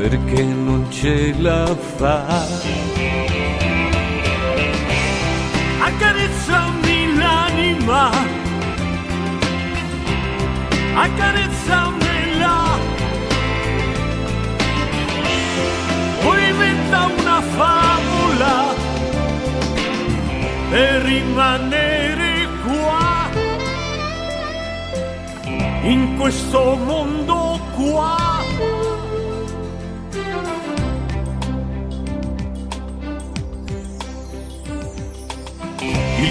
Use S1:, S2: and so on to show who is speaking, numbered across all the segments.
S1: perché non ce la fa. Accarezzami l'anima, accarezzamela. Poi inventa una favola per rimanere qua, in questo mondo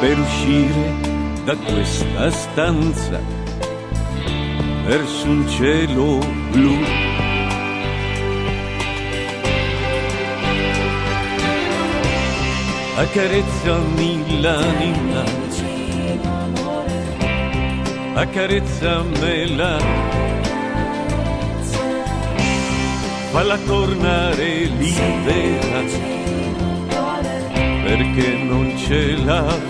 S1: per uscire da questa stanza verso un cielo blu. Accarezzami l'anima, accarezzamela, falla tornare libera perché non ce la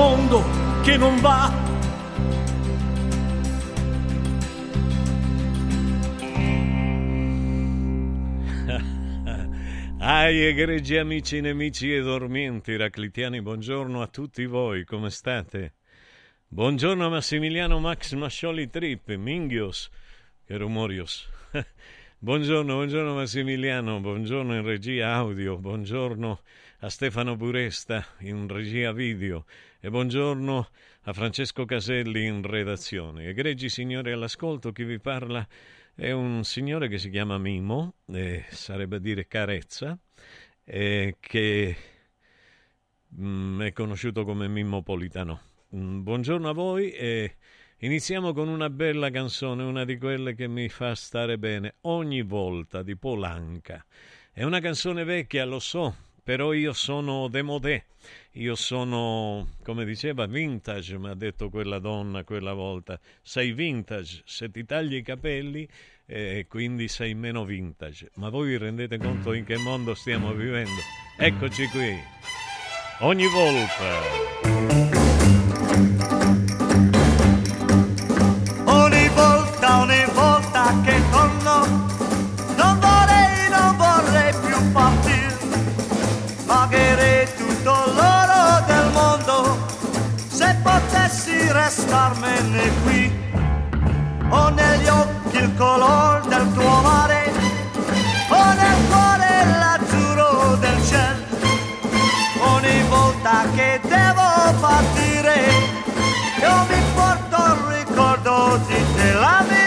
S1: mondo, che non va. Ai egregi amici, nemici e dormienti raclitiani, buongiorno a tutti voi, come state? Buongiorno a Massimiliano Max Mascioli Trip, Minghios, che rumorios. buongiorno, buongiorno Massimiliano, buongiorno in regia audio, buongiorno a Stefano Buresta in regia video e buongiorno a Francesco Caselli in redazione. Egregi signori all'ascolto, chi vi parla è un signore che si chiama Mimo, eh, sarebbe a dire carezza, eh, che mm, è conosciuto come Mimmo Politano. Mm, buongiorno a voi e iniziamo con una bella canzone, una di quelle che mi fa stare bene ogni volta, di Polanca. È una canzone vecchia, lo so,
S2: però io sono demodé, io sono, come diceva, vintage, mi ha detto quella donna quella volta, sei vintage, se ti tagli i capelli e quindi sei meno vintage. Ma voi vi rendete conto in che mondo stiamo vivendo? Eccoci qui, ogni volta.
S3: Ogni volta, ogni volta che torno, potessi restarmene qui. Ho negli occhi il colore del tuo mare, ho nel cuore l'azzurro del cielo. Ogni volta che devo partire, io mi porto il ricordo di te, la mia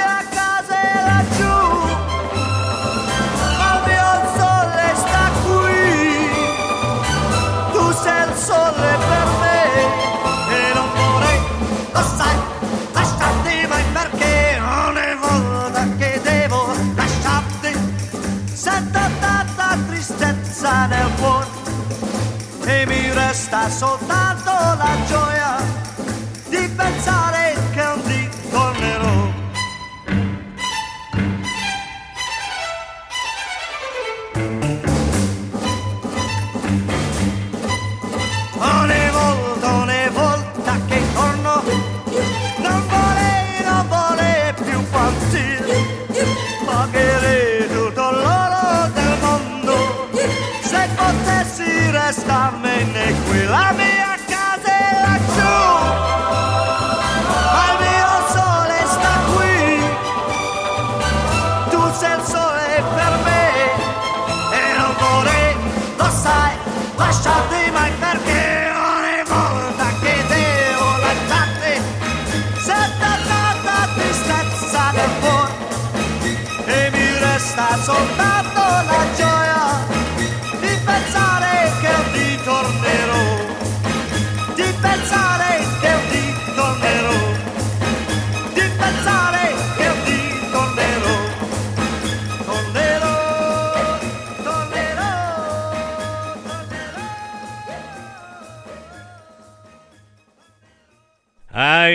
S3: resta soltanto la gioia restarmene qui. La mia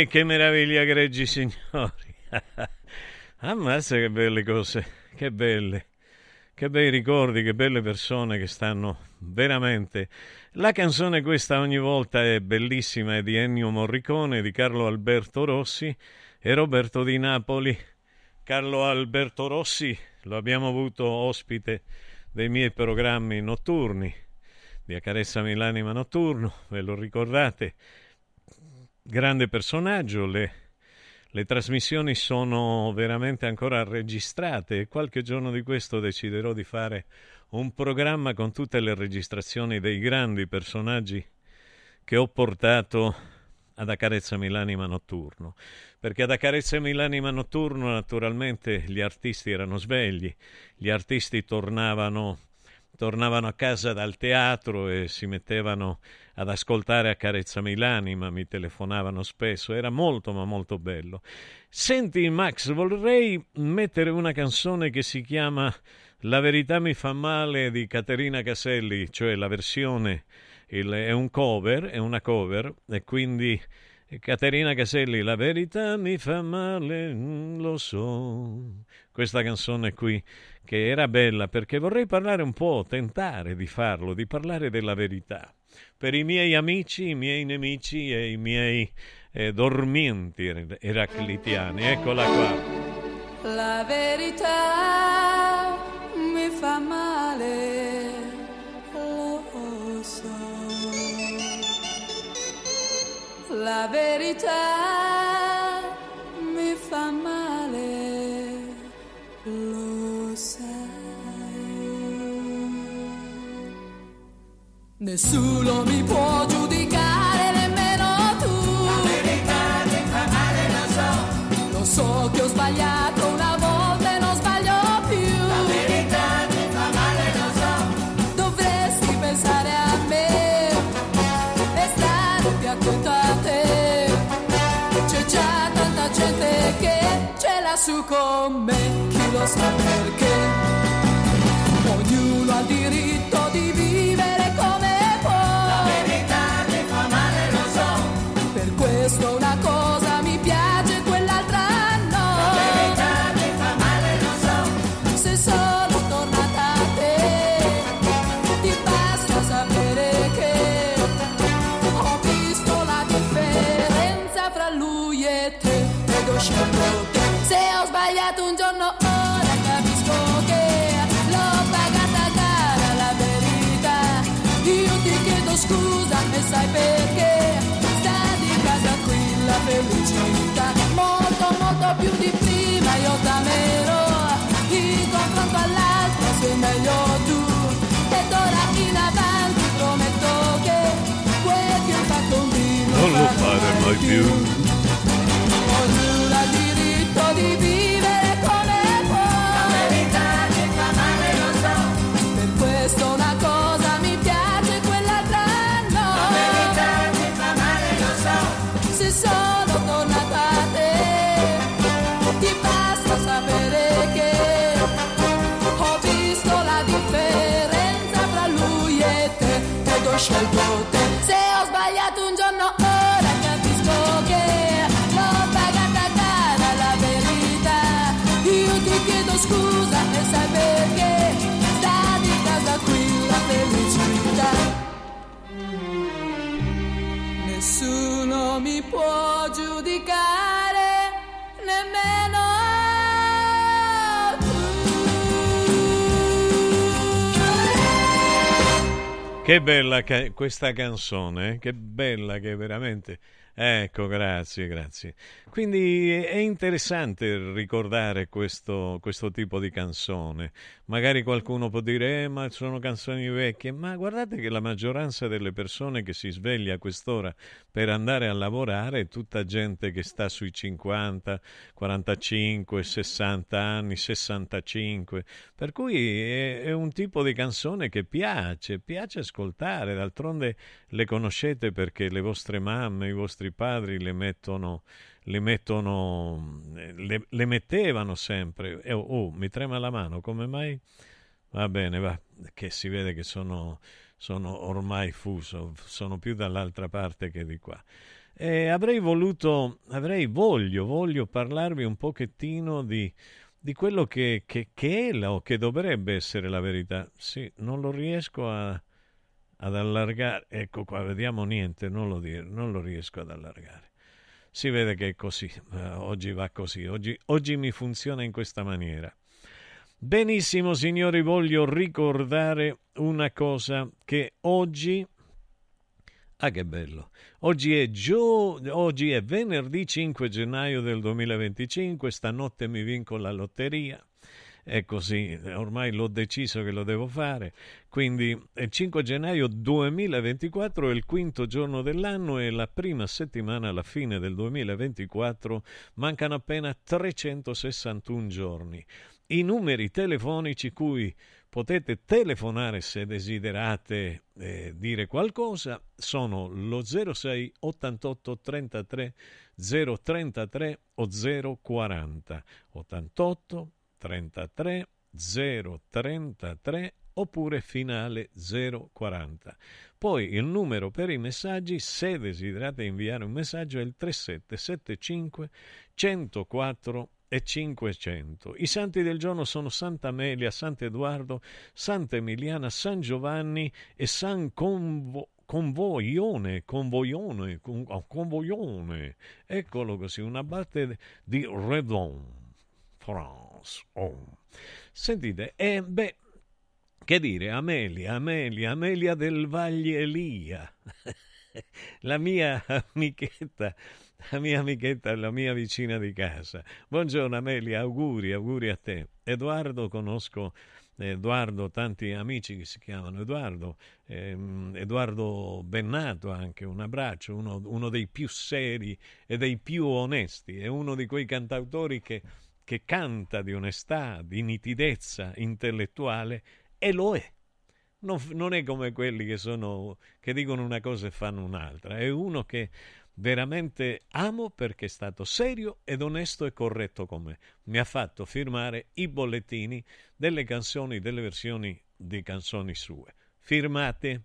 S3: che
S2: meraviglia, greggi signori! Ammazza che belle cose, che belle, che bei ricordi, che belle persone che stanno veramente. La canzone questa ogni volta è bellissima, è di Ennio Morricone, di Carlo Alberto Rossi e Roberto di Napoli. Carlo Alberto Rossi lo abbiamo avuto ospite dei miei programmi notturni di Accarezzami l'anima notturno, ve lo ricordate? Grande personaggio, le, le trasmissioni sono veramente ancora registrate e qualche giorno di questo deciderò di fare un programma con tutte le registrazioni dei grandi personaggi che ho portato ad Accarezzami l'anima notturno, perché ad Accarezzami l'anima notturno naturalmente gli artisti erano svegli, gli artisti tornavano tornavano a casa dal teatro e si mettevano ad ascoltare Accarezzami l'anima, mi telefonavano spesso, era molto ma molto bello. Senti Max, vorrei mettere una canzone che si chiama La verità mi fa male di Caterina Caselli, cioè la versione, il, è un cover, è una cover e quindi Caterina Caselli, La verità mi fa male, mm, lo so. Questa canzone qui che era bella perché vorrei parlare un po', tentare di farlo, di parlare della verità. Per i miei amici, i miei nemici e i miei eh, dormienti eraclitiani. Eccola qua.
S4: La verità mi fa male, lo so. La verità Nessuno mi può giudicare, nemmeno tu. La verità mi fa male, lo so. Lo so che ho sbagliato una volta e non sbaglio più. La verità mi fa male, lo so. Dovresti pensare a me e stare più accanto a te. C'è già tanta gente che ce l'ha su con me, chi lo sa perché.
S2: Fare
S4: Che
S2: bella ca- questa canzone, che bella che veramente. Ecco, grazie, grazie. Quindi è interessante ricordare questo, questo tipo di canzone. Magari qualcuno può dire, eh, ma sono canzoni vecchie, ma guardate che la maggioranza delle persone che si sveglia a quest'ora per andare a lavorare è tutta gente che sta sui 50, 45, 60 anni, 65. Per cui è, è un tipo di canzone che piace, piace ascoltare. D'altronde le conoscete perché le vostre mamme, i vostri padri le mettono le mettono le, le mettevano sempre. E, oh, mi trema la mano come mai? Va bene va che si vede che sono, sono ormai fuso sono più dall'altra parte che di qua. E avrei voluto avrei voglio voglio parlarvi un pochettino di di quello che, che, che è la, o che dovrebbe essere la verità. Sì non lo riesco a, ad allargare ecco qua vediamo niente non lo, non lo riesco ad allargare si vede che è così, eh, oggi va così, oggi, oggi mi funziona in questa maniera. Benissimo, signori, voglio ricordare una cosa che oggi... Ah, che bello! Oggi è, gio... oggi è venerdì 5 gennaio del 2025, stanotte mi vinco la lotteria è così, ormai l'ho deciso che lo devo fare. Quindi il 5 gennaio 2024 è il quinto giorno dell'anno e la prima settimana alla fine del 2024 mancano appena 361 giorni. I numeri telefonici cui potete telefonare se desiderate eh, dire qualcosa sono lo 06 88 33 033 o 040 88 33 033 oppure finale 040. Poi il numero per i messaggi, se desiderate inviare un messaggio, è il 3775 104 e 500. I santi del giorno sono Sant'Amelia, Sant'Edoardo, Sant'Emiliana, San Giovanni e San Convo convoglione, convoglione, convoglione, eccolo così, un abate di Redon, France. Oh. Sentite, eh, beh, che dire, Amelia, Amelia, Amelia del Valle Elia, la mia amichetta, la mia amichetta, la mia vicina di casa. Buongiorno Amelia, auguri, auguri a te. Edoardo conosco Edoardo, tanti amici che si chiamano Edoardo, ehm, Edoardo Bennato anche, un abbraccio, uno, uno, dei più seri e dei più onesti, è uno di quei cantautori che, che canta di onestà, di nitidezza intellettuale e lo è. Non, non è come quelli che, sono, che dicono una cosa e fanno un'altra, è uno che veramente amo perché è stato serio ed onesto e corretto con me. Mi ha fatto firmare i bollettini delle canzoni, delle versioni di canzoni sue. Firmate.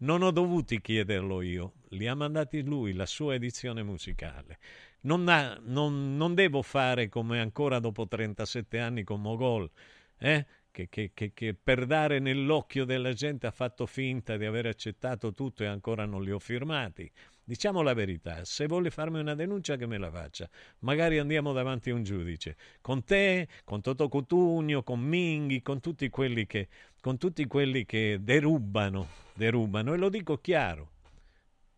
S2: Non ho dovuto chiederlo io, li ha mandati lui, la sua edizione musicale. Non, ha, non, non devo fare come ancora dopo 37 anni con Mogol, eh? che, che, che, che, per dare nell'occhio della gente ha fatto finta di aver accettato tutto e ancora non li ho firmati. Diciamo la verità, se vuole farmi una denuncia che me la faccia, magari andiamo davanti a un giudice, con te, con Toto Cutugno, con Minghi, con tutti quelli che, con tutti quelli derubano, derubano, e lo dico chiaro,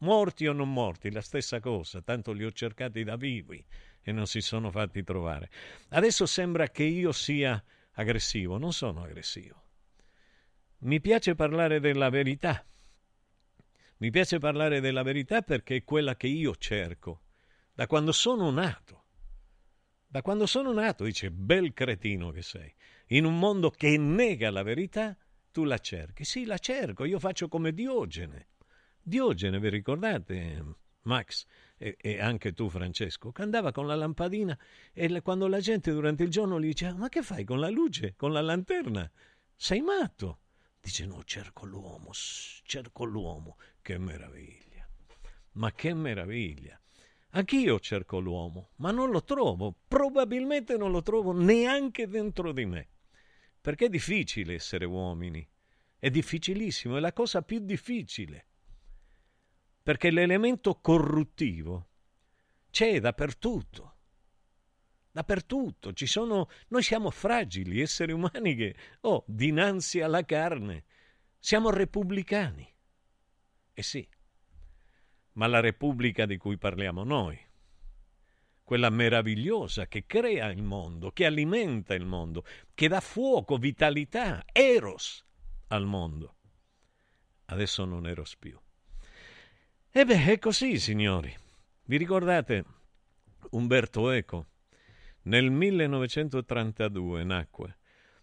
S2: morti o non morti, la stessa cosa, tanto li ho cercati da vivi e non si sono fatti trovare. Adesso sembra che io sia aggressivo, non sono aggressivo. Mi piace parlare della verità mi piace parlare della verità perché è quella che io cerco da quando sono nato. Da quando sono nato, dice, bel cretino che sei. In un mondo che nega la verità, tu la cerchi. Sì, la cerco, io faccio come Diogene. Diogene, vi ricordate, Max e, e anche tu, Francesco, che andava con la lampadina e quando la gente durante il giorno gli diceva, ma che fai con la luce, con la lanterna? Sei matto. Dice no, cerco l'uomo, cerco l'uomo. Che meraviglia. Ma che meraviglia. Anch'io cerco l'uomo, ma non lo trovo. Probabilmente non lo trovo neanche dentro di me. Perché è difficile essere uomini. È difficilissimo, è la cosa più difficile. Perché l'elemento corruttivo c'è dappertutto dappertutto. Ci sono, noi siamo fragili esseri umani che, oh, dinanzi alla carne, siamo repubblicani. Eh sì, ma la Repubblica di cui parliamo noi, quella meravigliosa che crea il mondo, che alimenta il mondo, che dà fuoco, vitalità, eros al mondo. Adesso non eros più. E beh, è così, signori. Vi ricordate Umberto Eco? Nel 1932 nacque.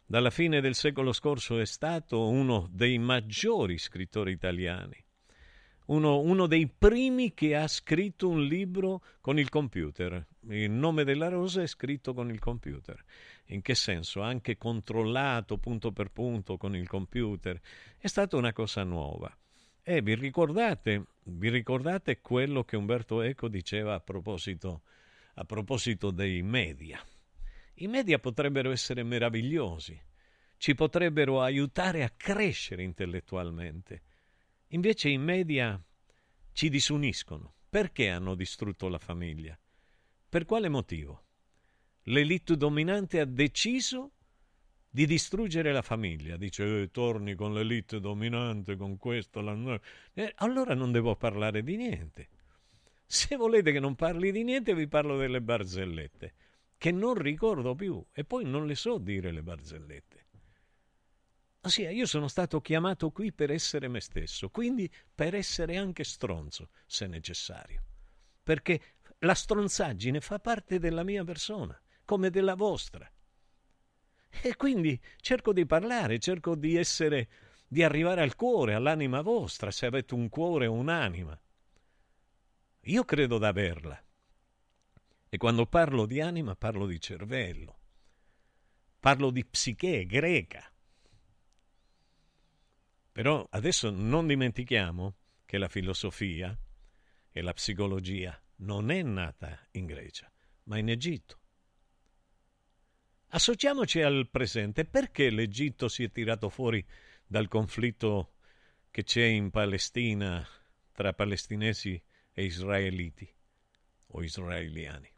S2: Dalla fine del secolo scorso è stato uno dei maggiori scrittori italiani. Uno, uno, dei primi che ha scritto un libro con il computer. Il nome della rosa è scritto con il computer. In che senso? Anche controllato punto per punto con il computer. È stata una cosa nuova. E vi ricordate, vi ricordate quello che Umberto Eco diceva a proposito a proposito dei media. I media potrebbero essere meravigliosi, ci potrebbero aiutare a crescere intellettualmente. Invece i media ci disuniscono. Perché hanno distrutto la famiglia? Per quale motivo? L'elite dominante ha deciso di distruggere la famiglia. Dice, eh, torni con l'elite dominante, con questo, la... Eh, allora non devo parlare di niente. Se volete che non parli di niente, vi parlo delle barzellette, che non ricordo più e poi non le so dire le barzellette. Ossia, io sono stato chiamato qui per essere me stesso, quindi per essere anche stronzo, se necessario. Perché la stronzaggine fa parte della mia persona, come della vostra. E quindi cerco di parlare, cerco di essere, di arrivare al cuore, all'anima vostra, se avete un cuore o un'anima. Io credo d'averla. E quando parlo di anima parlo di cervello. Parlo di psiche greca. Però adesso non dimentichiamo che la filosofia e la psicologia non è nata in Grecia, ma in Egitto. Associamoci al presente. Perché l'Egitto si è tirato fuori dal conflitto che c'è in Palestina tra palestinesi e israeliti o israeliani.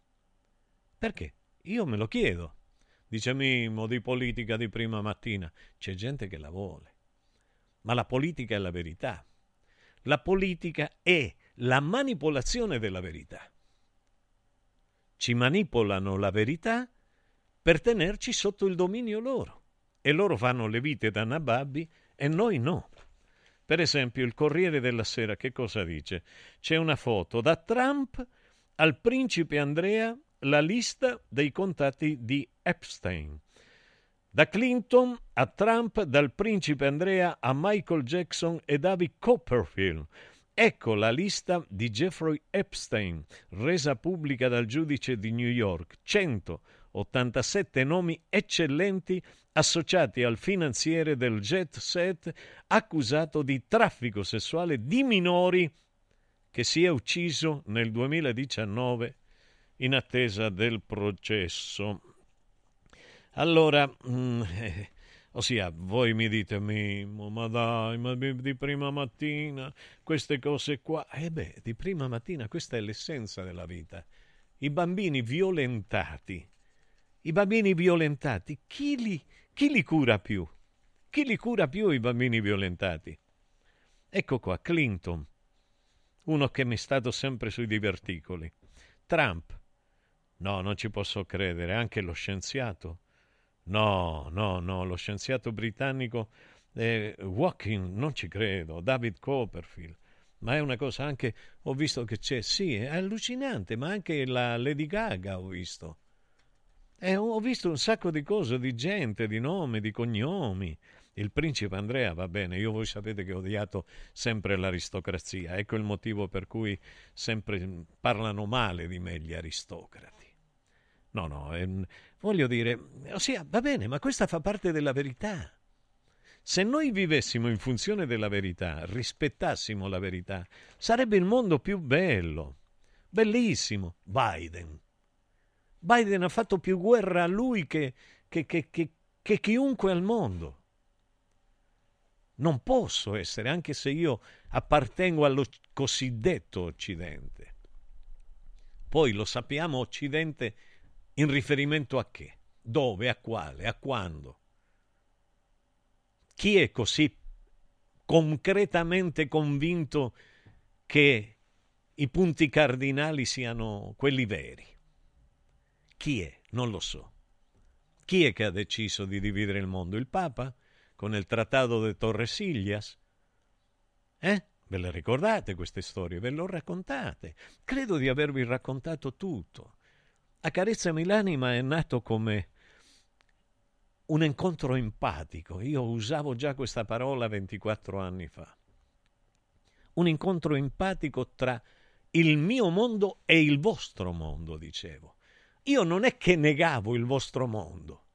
S2: Perché? Io me lo chiedo. Dice Mimmo di politica di prima mattina. C'è gente che la vuole. Ma la politica è la verità. La politica è la manipolazione della verità. Ci manipolano la verità per tenerci sotto il dominio loro. E loro fanno le vite da nababbi e noi no. Per esempio, il Corriere della Sera che cosa dice? C'è una foto da Trump al principe Andrea, la lista dei contatti di Epstein. Da Clinton a Trump, dal principe Andrea a Michael Jackson e David Copperfield. Ecco la lista di Jeffrey Epstein, resa pubblica dal giudice di New York. 187 nomi eccellenti associati al finanziere del jet set accusato di traffico sessuale di minori che si è ucciso nel 2019 in attesa del processo. Allora, mm, eh, Ossia, voi mi dite, Mimmo, ma dai, ma di prima mattina, queste cose qua. Eh beh, di prima mattina questa è l'essenza della vita. I bambini violentati, i bambini violentati, chi li, chi li cura più? Chi li cura più i bambini violentati? Ecco qua, Clinton, uno che mi è stato sempre sui diverticoli. Trump, no, non ci posso credere, anche lo scienziato No, no, no, lo scienziato britannico eh, Walking, non ci credo, David Copperfield. Ma è una cosa anche, ho visto che c'è, sì, è allucinante, ma anche la Lady Gaga ho visto. E ho visto un sacco di cose, di gente, di nomi, di cognomi. Il principe Andrea va bene, io voi sapete che ho odiato sempre l'aristocrazia, ecco il motivo per cui sempre parlano male di me gli aristocrati. No, no, ehm, voglio dire, ossia, va bene, ma questa fa parte della verità. Se noi vivessimo in funzione della verità, rispettassimo la verità, sarebbe il mondo più bello, bellissimo. Biden. Biden ha fatto più guerra a lui che, che, che, che chiunque al mondo. Non posso essere, anche se io appartengo allo cosiddetto Occidente. Poi lo sappiamo, Occidente in riferimento a che? Dove? A quale? A quando? Chi è così concretamente convinto che i punti cardinali siano quelli veri? Chi è? Non lo so. Chi è che ha deciso di dividere il mondo? Il Papa? Con il trattato di Torresillas? Eh? Ve le ricordate queste storie? Ve le ho raccontate. Credo di avervi raccontato tutto. Accarezza Milanima è nato come un incontro empatico. Io usavo già questa parola 24 anni fa. Un incontro empatico tra il mio mondo e il vostro mondo, dicevo. Io non è che negavo il vostro mondo.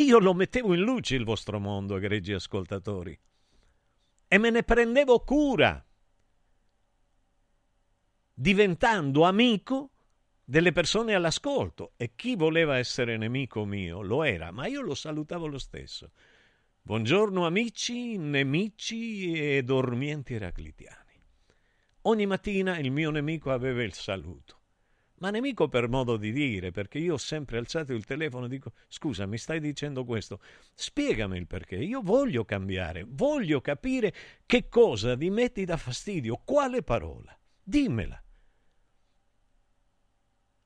S2: Io lo mettevo in luce il vostro mondo, egregi ascoltatori. E me ne prendevo cura, diventando amico delle persone all'ascolto e chi voleva essere nemico mio lo era, ma io lo salutavo lo stesso. Buongiorno amici, nemici e dormienti eraclitiani. Ogni mattina il mio nemico aveva il saluto. Ma nemico per modo di dire, perché io ho sempre alzato il telefono e dico scusa, mi stai dicendo questo, spiegami il perché, io voglio cambiare, voglio capire che cosa ti metti da fastidio, quale parola, dimmela.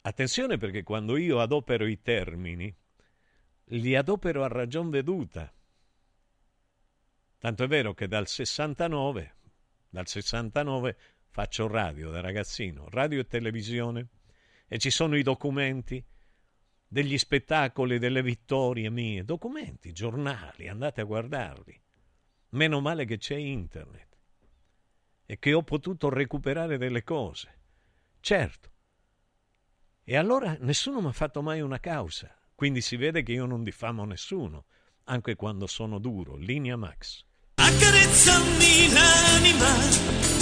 S2: Attenzione perché quando io adopero i termini, li adopero a ragion veduta. Tanto è vero che dal 69, dal 69 faccio radio da ragazzino, radio e televisione, e ci sono i documenti degli spettacoli, delle vittorie mie, documenti, giornali, andate a guardarli. Meno male che c'è internet e che ho potuto recuperare delle cose. Certo, e allora nessuno mi ha fatto mai una causa, quindi si vede che io non diffamo nessuno, anche quando sono duro, linea Max.
S5: Accarezzami l'anima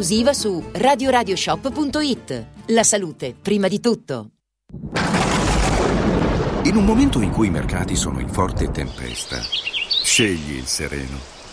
S6: esclusiva su radioradioshop.it. La salute, prima di tutto.
S7: In un momento in cui i mercati sono in forte tempesta, scegli il sereno.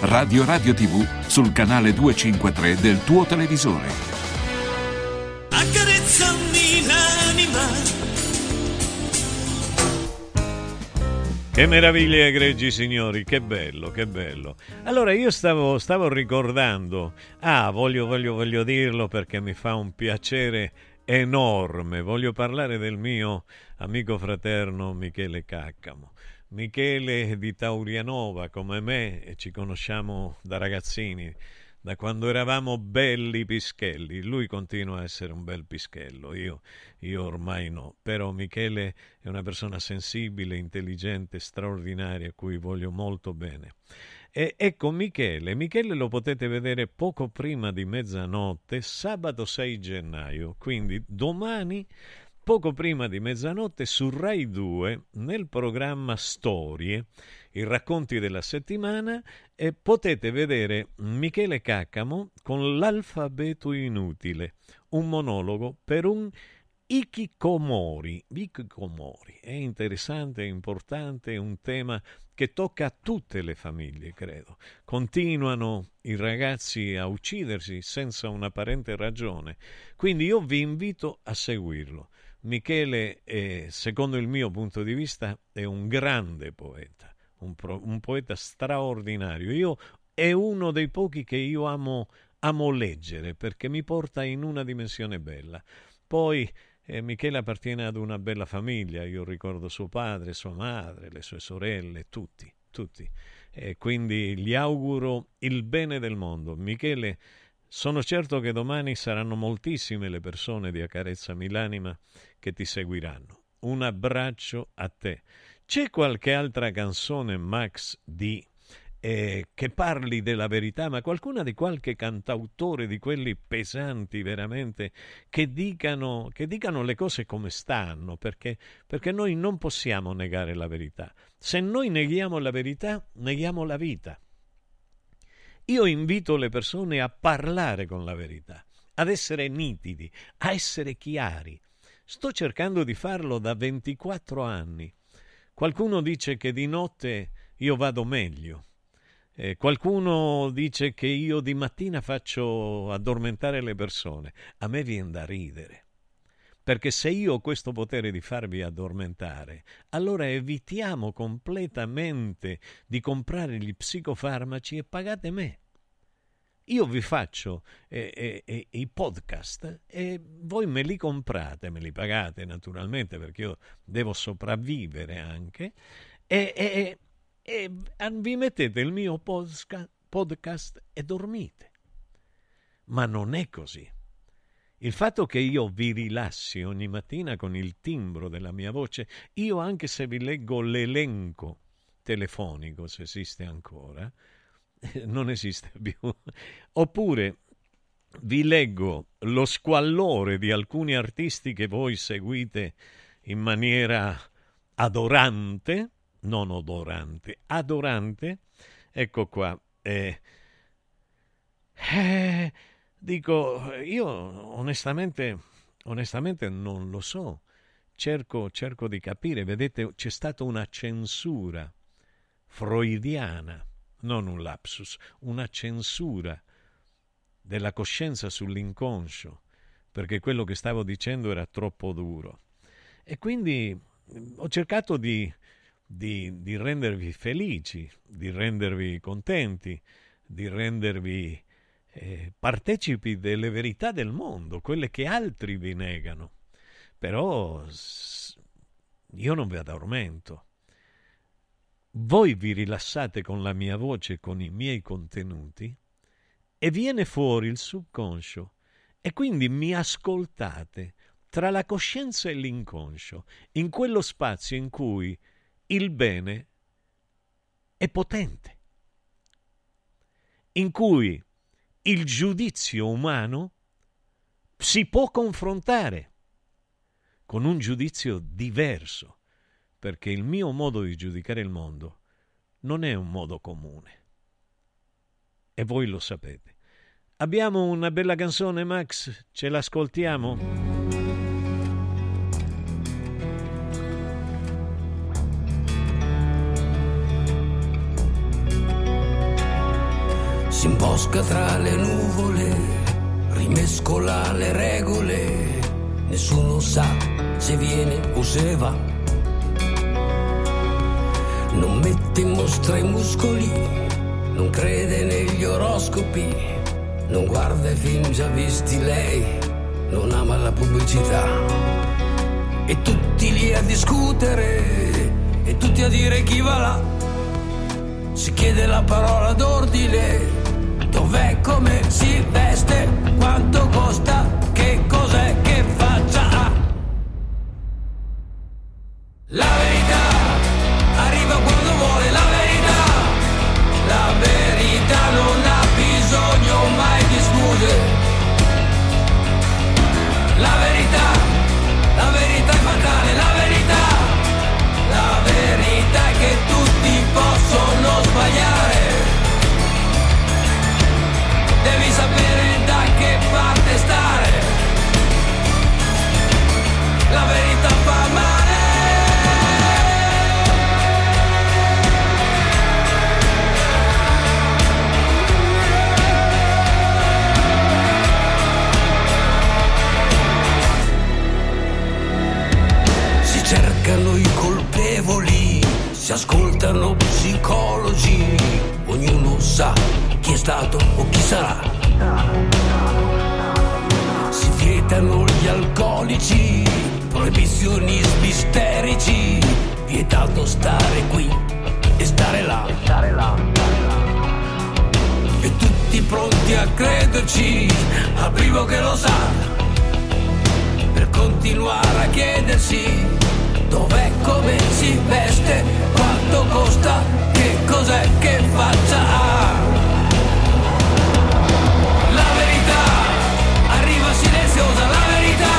S8: Radio Radio TV sul canale 253 del tuo televisore.
S5: Accarezzami l'anima.
S2: Che meraviglia, egregi signori, che bello, che bello. Allora io stavo, stavo ricordando, ah, voglio, voglio, voglio dirlo perché mi fa un piacere enorme, voglio parlare del mio amico fraterno Michele Caccamo. Michele di Taurianova come me ci conosciamo da ragazzini, da quando eravamo belli pischelli. Lui continua a essere un bel pischello, io, io ormai no. Però Michele è una persona sensibile, intelligente, straordinaria, a cui voglio molto bene. E ecco Michele, Michele lo potete vedere poco prima di mezzanotte, sabato 6 gennaio, quindi domani poco prima di mezzanotte su Rai 2 nel programma Storie, i racconti della settimana, e potete vedere Michele Caccamo con l'alfabeto inutile, un monologo per un Ikikomori. Ikikomori è interessante, è importante, è un tema che tocca a tutte le famiglie, credo. Continuano i ragazzi a uccidersi senza un'apparente ragione. Quindi io vi invito a seguirlo. Michele, è, secondo il mio punto di vista, è un grande poeta, un, pro, un poeta straordinario. Io è uno dei pochi che io amo, amo leggere perché mi porta in una dimensione bella. Poi eh, Michele appartiene ad una bella famiglia, io ricordo suo padre, sua madre, le sue sorelle, tutti, tutti. E quindi gli auguro il bene del mondo. Michele sono certo che domani saranno moltissime le persone di Accarezza Milanima che ti seguiranno. Un abbraccio a te. C'è qualche altra canzone, Max, di eh, che parli della verità, ma qualcuna di qualche cantautore di quelli pesanti veramente che dicano, che dicano le cose come stanno, perché, perché noi non possiamo negare la verità. Se noi neghiamo la verità, neghiamo la vita. Io invito le persone a parlare con la verità, ad essere nitidi, a essere chiari. Sto cercando di farlo da 24 anni. Qualcuno dice che di notte io vado meglio. Eh, qualcuno dice che io di mattina faccio addormentare le persone. A me viene da ridere. Perché se io ho questo potere di farvi addormentare, allora evitiamo completamente di comprare gli psicofarmaci e pagate me. Io vi faccio eh, eh, eh, i podcast e voi me li comprate, me li pagate naturalmente perché io devo sopravvivere anche e, e, e vi mettete il mio podcast, podcast e dormite. Ma non è così. Il fatto che io vi rilassi ogni mattina con il timbro della mia voce, io anche se vi leggo l'elenco telefonico, se esiste ancora, non esiste più. Oppure vi leggo lo squallore di alcuni artisti che voi seguite in maniera adorante, non odorante, adorante. Ecco qua. Eh, eh, dico, io onestamente, onestamente non lo so. Cerco, cerco di capire. Vedete, c'è stata una censura freudiana non un lapsus, una censura della coscienza sull'inconscio, perché quello che stavo dicendo era troppo duro. E quindi mm, ho cercato di, di, di rendervi felici, di rendervi contenti, di rendervi eh, partecipi delle verità del mondo, quelle che altri vi negano. Però io non vi addormento voi vi rilassate con la mia voce con i miei contenuti e viene fuori il subconscio e quindi mi ascoltate tra la coscienza e l'inconscio, in quello spazio in cui il bene è potente, in cui il giudizio umano si può confrontare con un giudizio diverso perché il mio modo di giudicare il mondo non è un modo comune. E voi lo sapete. Abbiamo una bella canzone, Max? Ce l'ascoltiamo?
S9: Si imbosca tra le nuvole, rimescola le regole, nessuno sa se viene o se va non mette in mostra i muscoli, non crede negli oroscopi, non guarda i film già visti lei, non ama la pubblicità. E tutti lì a discutere, e tutti a dire chi va là. Si chiede la parola d'ordine, dov'è, come si veste, quanto costa, ascoltano psicologi, ognuno sa chi è stato o chi sarà. Si vietano gli alcolici, proibizionismi isterici, vietato stare qui e stare là. E tutti pronti a crederci, al primo che lo sa per continuare a chiedersi dov'è, come si veste, quanto costa, che cos'è che faccia ha. La verità arriva silenziosa, la verità,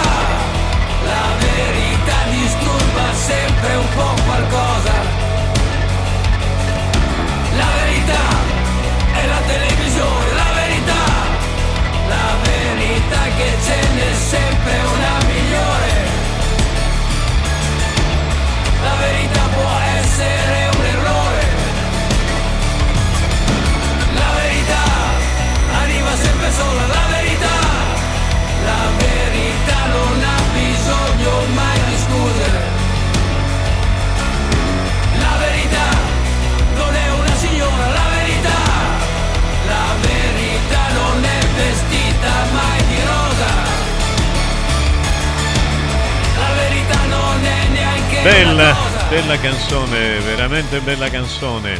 S9: la verità disturba sempre un po' qualcosa. La verità è la televisione, la verità, la verità che ce n'è sempre una La verità può essere
S2: Bella, bella canzone, veramente bella canzone.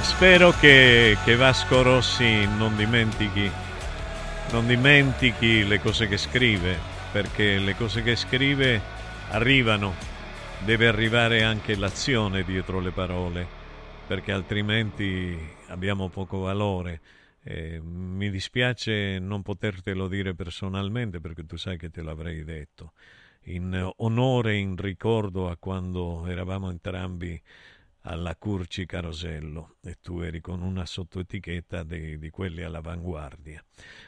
S2: Spero che, che Vasco Rossi non dimentichi, non dimentichi le cose che scrive, perché le cose che scrive arrivano, deve arrivare anche l'azione dietro le parole, perché altrimenti abbiamo poco valore. Eh, mi dispiace non potertelo dire personalmente perché tu sai che te l'avrei detto in onore e in ricordo a quando eravamo entrambi alla Curci Carosello e tu eri con una sottoetichetta di, di quelli all'avanguardia.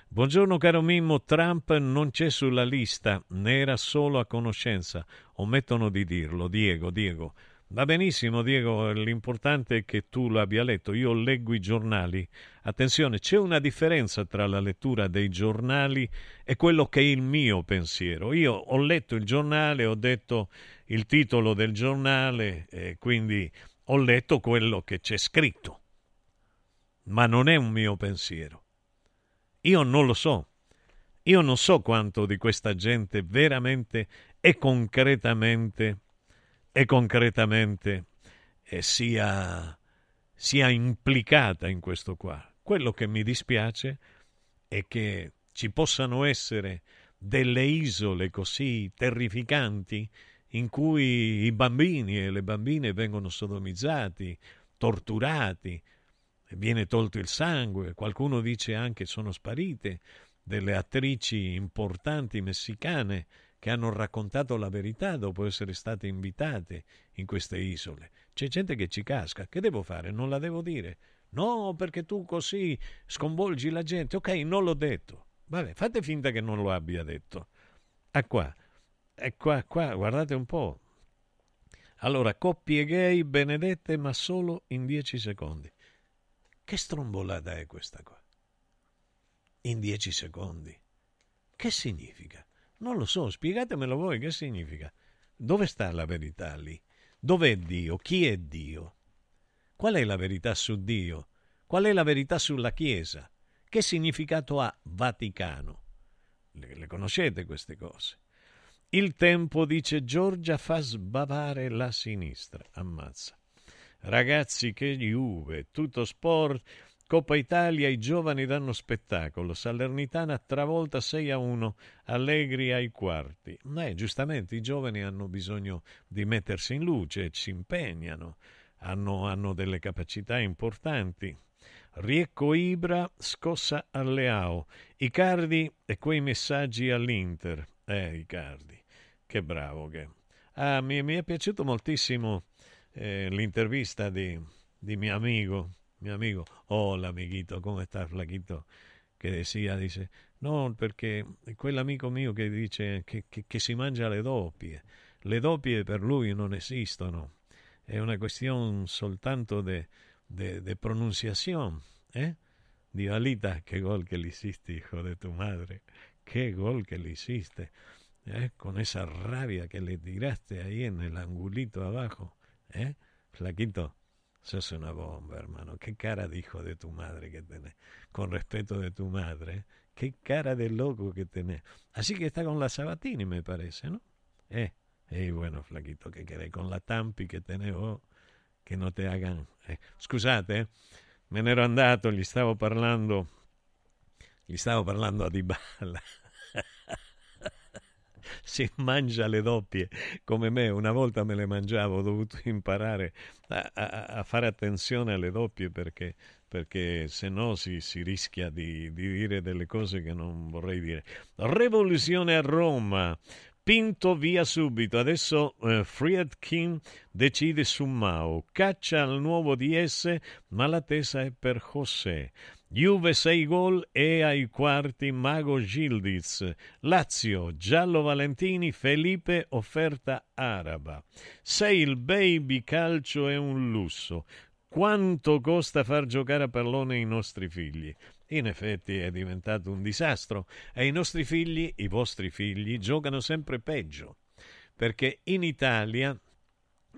S2: Buongiorno caro Mimmo, Trump non c'è sulla lista, ne era solo a conoscenza, omettono di dirlo. Diego, Diego, Va benissimo, Diego, l'importante è che tu l'abbia letto. Io leggo i giornali. Attenzione, c'è una differenza tra la lettura dei giornali e quello che è il mio pensiero. Io ho letto il giornale, ho detto il titolo del giornale e quindi ho letto quello che c'è scritto. Ma non è un mio pensiero. Io non lo so. Io non so quanto di questa gente veramente e concretamente e concretamente eh, sia, sia implicata in questo qua. Quello che mi dispiace è che ci possano essere delle isole così terrificanti in cui i bambini e le bambine vengono sodomizzati, torturati, viene tolto il sangue, qualcuno dice anche sono sparite delle attrici importanti messicane che hanno raccontato la verità dopo essere state invitate in queste isole. C'è gente che ci casca. Che devo fare? Non la devo dire. No, perché tu così sconvolgi la gente. Ok, non l'ho detto. Vabbè, fate finta che non lo abbia detto. Ah qua. E qua, qua, guardate un po'. Allora, coppie gay benedette, ma solo in dieci secondi. Che strombolata è questa qua? In dieci secondi. Che significa? Non lo so, spiegatemelo voi che significa. Dove sta la verità lì? Dov'è Dio? Chi è Dio? Qual è la verità su Dio? Qual è la verità sulla Chiesa? Che significato ha Vaticano? Le, le conoscete queste cose? Il tempo, dice Giorgia, fa sbavare la sinistra. Ammazza. Ragazzi, che Juve, tutto sport Coppa Italia, i giovani danno spettacolo. Salernitana travolta 6 a 1, Allegri ai quarti. Eh, giustamente i giovani hanno bisogno di mettersi in luce, si impegnano, hanno, hanno delle capacità importanti. Riecco Ibra, scossa al Leao. Icardi e quei messaggi all'Inter. Eh, Icardi, che bravo che. Ah, mi, mi è piaciuto moltissimo eh, l'intervista di, di mio amico mio amigo, hola amiguito, come sta flaquito? Che decía, dice, no, perché quell'amico mio che dice che, che, si mangia le doppie, le doppie per lui non esistono, è una questione soltanto di pronunciazione, eh? Di Alita, che gol che le hiciste, hijo de tu madre, che gol che le hiciste, eh? Con esa rabia que le tiraste ahí en el angulito abajo, eh? Flaquito, Sos una bomba, hermano. Qué cara de hijo de tu madre que tenés. Con respeto de tu madre. Qué cara de loco que tenés. Así que está con la Sabatini, me parece, ¿no? Eh, eh bueno, flaquito, que quede con la Tampi che tenés vos, che non te hagan... Eh. Scusate, eh, me ne ero andato, gli stavo parlando... Gli stavo parlando a Dybala. si mangia le doppie come me, una volta me le mangiavo, ho dovuto imparare a, a, a fare attenzione alle doppie perché, perché se no si, si rischia di, di dire delle cose che non vorrei dire. Rivoluzione a Roma. Pinto via subito. Adesso eh, Friedkin decide su Mao. Caccia al nuovo DS, ma la tesa è per José. Juve 6 gol e ai quarti Mago Gildiz. Lazio, Giallo Valentini, Felipe offerta araba. Se il baby calcio è un lusso, quanto costa far giocare a pallone i nostri figli? In effetti è diventato un disastro e i nostri figli, i vostri figli, giocano sempre peggio. Perché in Italia,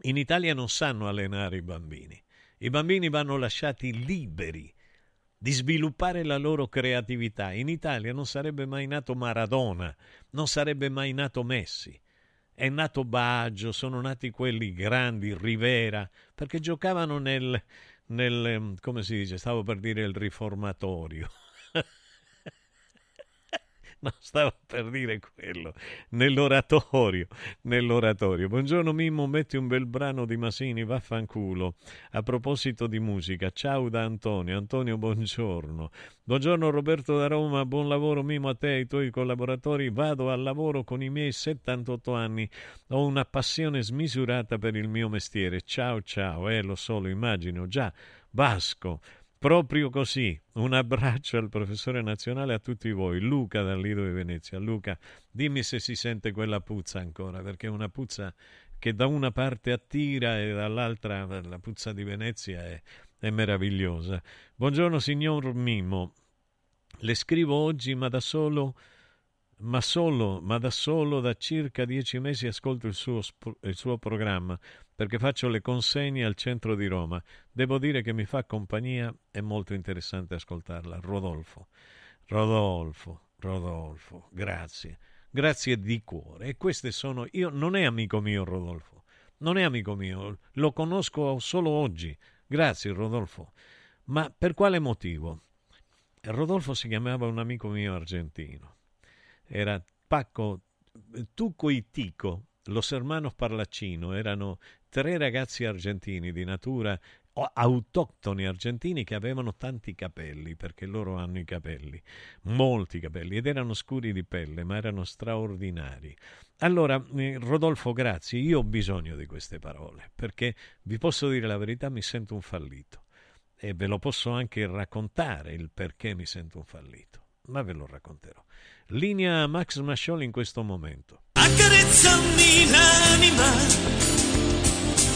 S2: in Italia non sanno allenare i bambini. I bambini vanno lasciati liberi di sviluppare la loro creatività. In Italia non sarebbe mai nato Maradona, non sarebbe mai nato Messi. è nato Baggio, sono nati quelli grandi, Rivera, perché giocavano nel, nel come si dice, stavo per dire il riformatorio. No, stavo per dire quello. Nell'oratorio. Nell'oratorio. Buongiorno Mimmo, metti un bel brano di Masini, vaffanculo. A proposito di musica, ciao da Antonio. Antonio, buongiorno. Buongiorno Roberto da Roma, buon lavoro Mimo a te e ai tuoi collaboratori. Vado al lavoro con i miei 78 anni. Ho una passione smisurata per il mio mestiere. Ciao ciao, eh, lo so, lo immagino. Già, Vasco. Proprio così, un abbraccio al professore nazionale a tutti voi, Luca dal Lido di Venezia. Luca, dimmi se si sente quella puzza ancora, perché è una puzza che da una parte attira e dall'altra la puzza di Venezia è, è meravigliosa. Buongiorno signor Mimo, le scrivo oggi ma da solo ma solo, ma da solo da circa dieci mesi ascolto il suo, il suo programma perché faccio le consegne al centro di Roma. Devo dire che mi fa compagnia, è molto interessante ascoltarla. Rodolfo, Rodolfo, Rodolfo, grazie, grazie di cuore. E queste sono, io non è amico mio Rodolfo, non è amico mio, lo conosco solo oggi. Grazie Rodolfo. Ma per quale motivo? Rodolfo si chiamava un amico mio argentino. Era Pacco Tuco y Tico, Los Hermanos Parlaccino, erano tre ragazzi argentini di natura autoctoni argentini che avevano tanti capelli, perché loro hanno i capelli, molti capelli, ed erano scuri di pelle, ma erano straordinari. Allora, eh, Rodolfo, grazie, io ho bisogno di queste parole, perché vi posso dire la verità, mi sento un fallito. E ve lo posso anche raccontare il perché mi sento un fallito, ma ve lo racconterò. Linea Max Mascioli in questo momento.
S5: Accarezzami l'anima Bye.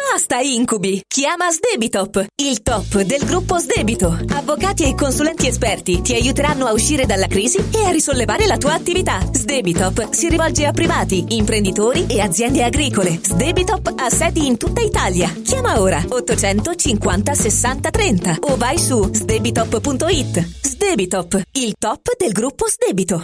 S10: Basta incubi! Chiama Sdebitop, il top del gruppo Sdebito. Avvocati e consulenti esperti ti aiuteranno a uscire dalla crisi e a risollevare la tua attività. Sdebitop si rivolge a privati, imprenditori e aziende agricole. Sdebitop ha sedi in tutta Italia. Chiama ora 850 60 30 o vai su sdebitop.it. Sdebitop, il top del gruppo Sdebito.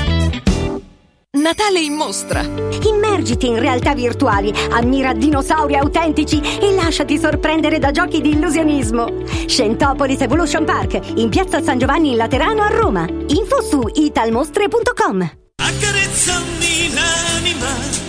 S11: Natale in mostra!
S12: Immergiti in realtà virtuali, ammira dinosauri autentici e lasciati sorprendere da giochi di illusionismo. Scentopolis Evolution Park, in piazza San Giovanni in Laterano a Roma. Info su italmostre.com.
S5: Accarezzami l'anima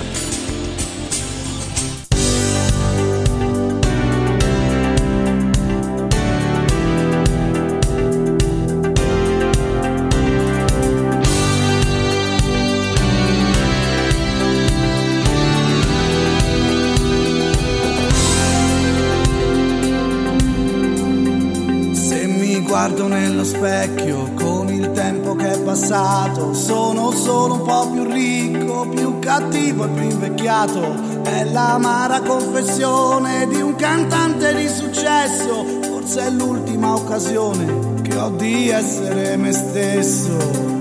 S13: specchio con il tempo che è passato, sono solo un po' più ricco, più cattivo e più invecchiato. È l'amara confessione di un cantante di successo, forse è l'ultima occasione che ho di essere me stesso.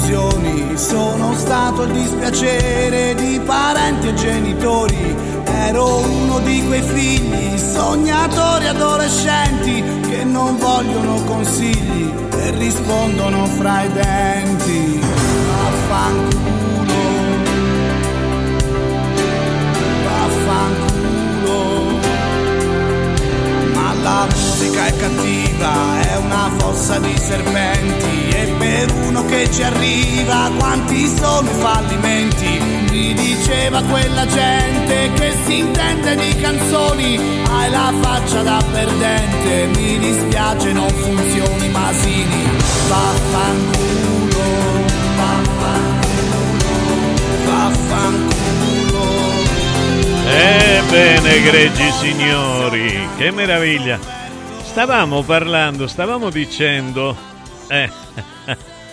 S13: Illusioni, sono stato il dispiacere di parenti e genitori. Ero uno di quei figli, sognatori adolescenti, che non vogliono consigli e rispondono fra i denti. Vaffanculo, vaffanculo. Ma la musica è cattiva, è una fossa di serpenti per uno che ci arriva quanti sono i fallimenti. Mi diceva quella gente che si intende di canzoni, hai la faccia da perdente, mi dispiace non funzioni Masini, vaffanculo, vaffanculo, vaffanculo.
S2: Ebbene, egregi signori, che meraviglia. Stavamo parlando, stavamo dicendo... Eh.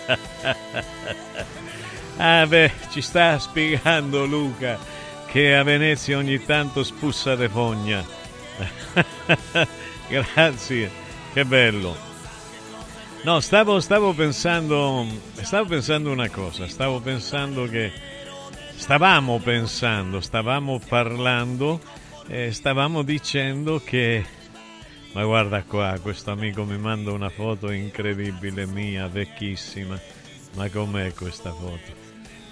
S2: ah beh, ci sta spiegando Luca che a Venezia ogni tanto spussa de fogna. Grazie, che bello. No, stavo, stavo pensando, stavo pensando una cosa, stavo pensando che stavamo pensando, stavamo parlando, eh, stavamo dicendo che... Ma guarda qua, questo amico mi manda una foto incredibile mia, vecchissima. Ma com'è questa foto?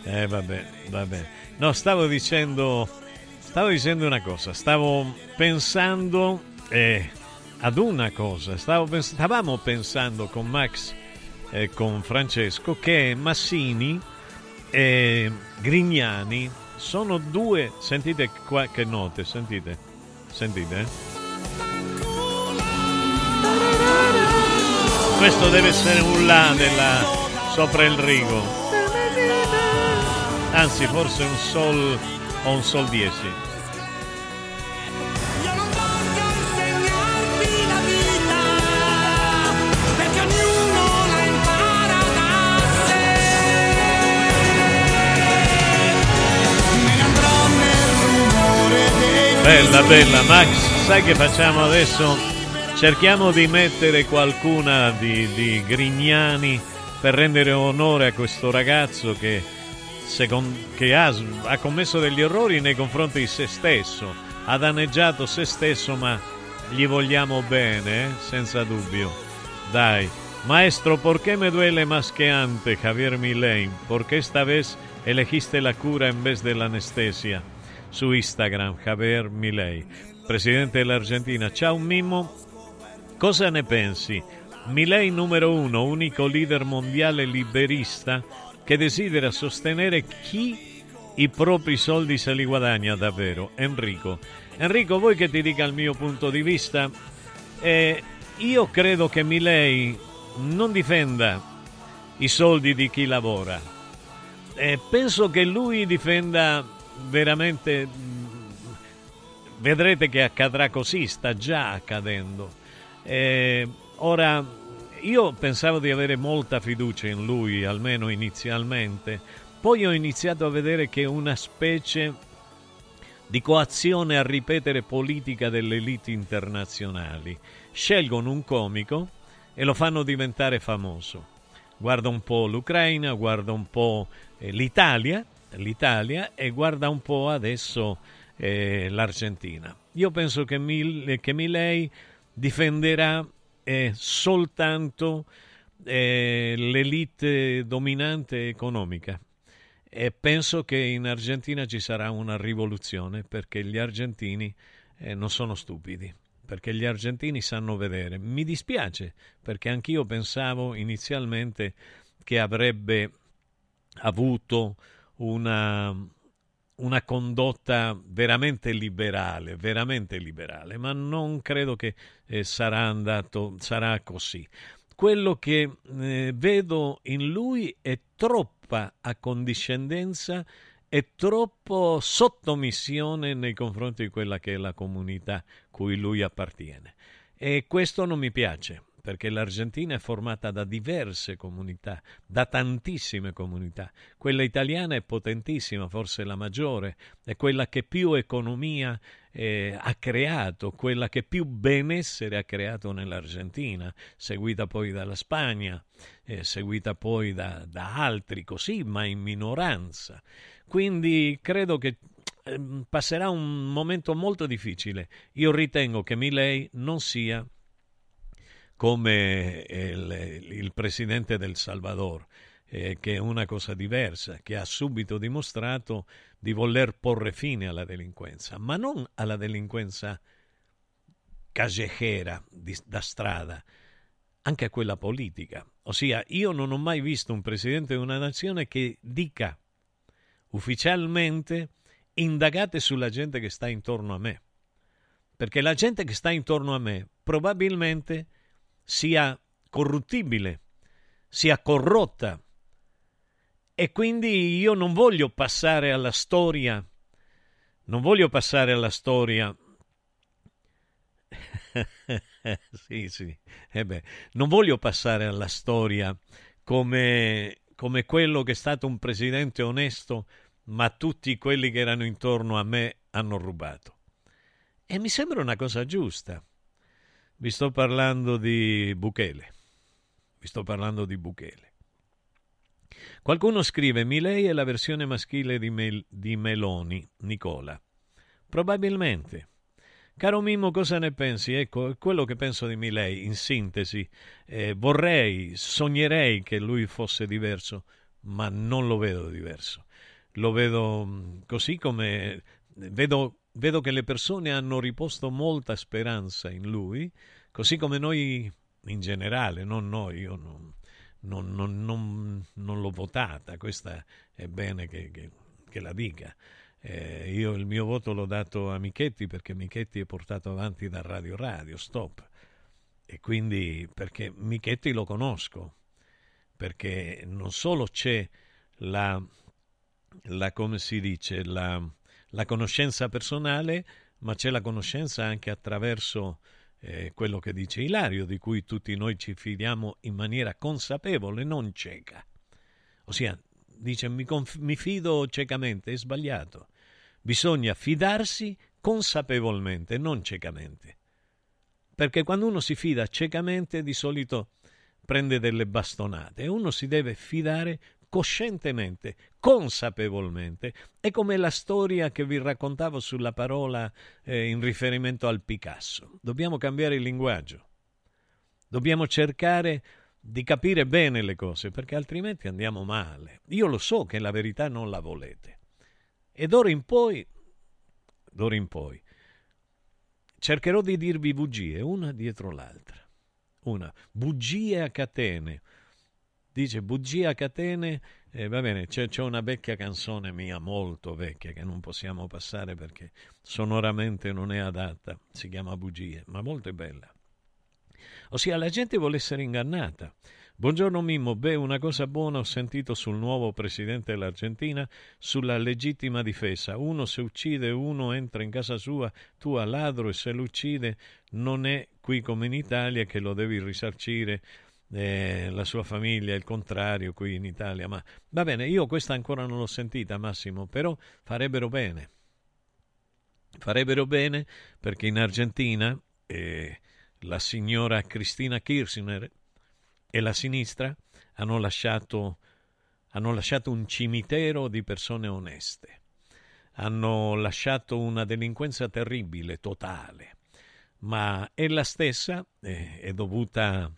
S2: Eh vabbè, vabbè. No, stavo dicendo... Stavo dicendo una cosa, stavo pensando eh, ad una cosa, pens- stavamo pensando con Max e con Francesco che Massini e Grignani sono due. Sentite qua che note, sentite, sentite. eh? Questo deve essere un La della, sopra il rigo. Anzi, forse un Sol o un Sol 10.
S5: perché ognuno la impara da sé. Me ne andrò nel rumore dei
S2: Bella, bella. Max, sai che facciamo adesso? Cerchiamo di mettere qualcuna di, di Grignani per rendere onore a questo ragazzo che, secon- che ha, ha commesso degli errori nei confronti di se stesso, ha danneggiato se stesso, ma gli vogliamo bene, eh? senza dubbio. Dai, maestro, ¿por qué me duele más que antes, Javier Milei? ¿Por qué esta vez elegiste la cura en vez de la anestesia? Su Instagram, Javier Milei, presidente dell'Argentina. Ciao Mimo, cosa ne pensi? Milei numero uno, unico leader mondiale liberista che desidera sostenere chi i propri soldi se li guadagna davvero. Enrico. Enrico, vuoi che ti dica il mio punto di vista? Eh, io credo che Milei non difenda i soldi di chi lavora. Eh, penso che lui difenda veramente, vedrete che accadrà così, sta già accadendo. Eh, ora, io pensavo di avere molta fiducia in lui, almeno inizialmente, poi ho iniziato a vedere che una specie di coazione a ripetere politica delle elite internazionali. Scelgono un comico e lo fanno diventare famoso. Guarda un po' l'Ucraina, guarda un po' eh, l'Italia, l'Italia e guarda un po' adesso eh, l'Argentina. Io penso che, Mil- che Milei difenderà eh, soltanto eh, l'elite dominante economica e penso che in Argentina ci sarà una rivoluzione perché gli argentini eh, non sono stupidi perché gli argentini sanno vedere. Mi dispiace perché anch'io pensavo inizialmente che avrebbe avuto una, una condotta veramente liberale, veramente liberale, ma non credo che eh, sarà andato, sarà così. Quello che eh, vedo in lui è troppa accondiscendenza e troppo sottomissione nei confronti di quella che è la comunità cui lui appartiene. E questo non mi piace perché l'Argentina è formata da diverse comunità, da tantissime comunità. Quella italiana è potentissima, forse la maggiore, è quella che più economia eh, ha creato, quella che più benessere ha creato nell'Argentina, seguita poi dalla Spagna, eh, seguita poi da, da altri, così, ma in minoranza. Quindi credo che ehm, passerà un momento molto difficile. Io ritengo che Milei non sia come il, il presidente del Salvador, eh, che è una cosa diversa, che ha subito dimostrato di voler porre fine alla delinquenza, ma non alla delinquenza callejera di, da strada, anche a quella politica. Ossia, io non ho mai visto un presidente di una nazione che dica ufficialmente indagate sulla gente che sta intorno a me. Perché la gente che sta intorno a me probabilmente sia corruttibile, sia corrotta. E quindi io non voglio passare alla storia, non voglio passare alla storia. sì, sì, eh beh, non voglio passare alla storia come, come quello che è stato un presidente onesto, ma tutti quelli che erano intorno a me hanno rubato. E mi sembra una cosa giusta. Vi sto parlando di Bukele. Vi sto parlando di Bukele. Qualcuno scrive: Milei è la versione maschile di, Mel- di Meloni, Nicola. Probabilmente. Caro Mimmo, cosa ne pensi? Ecco, quello che penso di Milei, in sintesi, eh, vorrei, sognerei che lui fosse diverso, ma non lo vedo diverso. Lo vedo mm, così come vedo vedo che le persone hanno riposto molta speranza in lui, così come noi in generale, non noi, io non, non, non, non l'ho votata, questa è bene che, che, che la dica. Eh, io il mio voto l'ho dato a Michetti perché Michetti è portato avanti da Radio Radio, stop. E quindi perché Michetti lo conosco, perché non solo c'è la, la come si dice, la, la conoscenza personale, ma c'è la conoscenza anche attraverso eh, quello che dice Ilario, di cui tutti noi ci fidiamo in maniera consapevole, non cieca. Ossia, dice mi, conf- mi fido ciecamente, è sbagliato. Bisogna fidarsi consapevolmente, non ciecamente. Perché quando uno si fida ciecamente, di solito prende delle bastonate e uno si deve fidare coscientemente, consapevolmente. È come la storia che vi raccontavo sulla parola eh, in riferimento al Picasso. Dobbiamo cambiare il linguaggio. Dobbiamo cercare di capire bene le cose, perché altrimenti andiamo male. Io lo so che la verità non la volete. E d'ora in poi, d'ora in poi, cercherò di dirvi bugie, una dietro l'altra. Una, bugie a catene, dice bugia catene, eh, va bene, c'è, c'è, una vecchia canzone mia, molto vecchia, che non possiamo passare perché sonoramente non è adatta, si chiama Bugie, ma molto bella. Ossia, la gente vuole essere ingannata, Buongiorno Mimmo, beh, una cosa buona ho sentito sul nuovo presidente dell'Argentina sulla legittima difesa. Uno se uccide, uno entra in casa sua, tu a ladro e se lo uccide non è qui come in Italia che lo devi risarcire eh, la sua famiglia, il contrario qui in Italia. Ma va bene, io questa ancora non l'ho sentita, Massimo, però farebbero bene. Farebbero bene perché in Argentina eh, la signora Cristina Kirchner e la sinistra hanno lasciato, hanno lasciato un cimitero di persone oneste, hanno lasciato una delinquenza terribile, totale, ma ella stessa eh, è dovuta,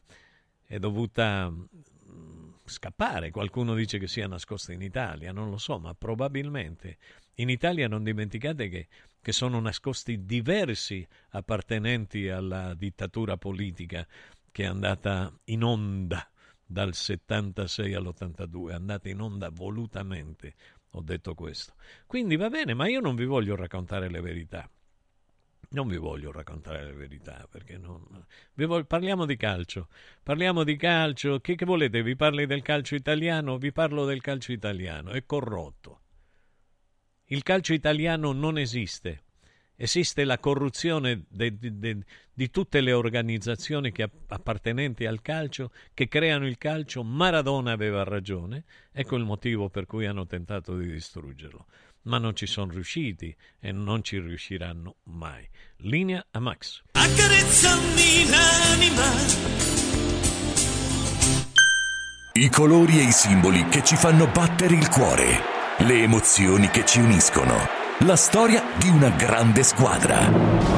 S2: è dovuta mm, scappare. Qualcuno dice che sia nascosta in Italia, non lo so, ma probabilmente in Italia non dimenticate che, che sono nascosti diversi appartenenti alla dittatura politica che è andata in onda dal 76 all'82, è andata in onda volutamente, ho detto questo. Quindi va bene, ma io non vi voglio raccontare le verità. Non vi voglio raccontare le verità perché non... voglio... parliamo di calcio. Parliamo di calcio. Che, che volete? Vi parli del calcio italiano? Vi parlo del calcio italiano. È corrotto. Il calcio italiano non esiste esiste la corruzione de, de, de, di tutte le organizzazioni che, appartenenti al calcio che creano il calcio. Maradona aveva ragione, ecco il motivo per cui hanno tentato di distruggerlo. Ma non ci sono riusciti e non ci riusciranno mai. Linea a Max. Accarezzami l'anima.
S8: I colori e i simboli che ci fanno battere il cuore, le emozioni che ci uniscono la storia di una grande squadra.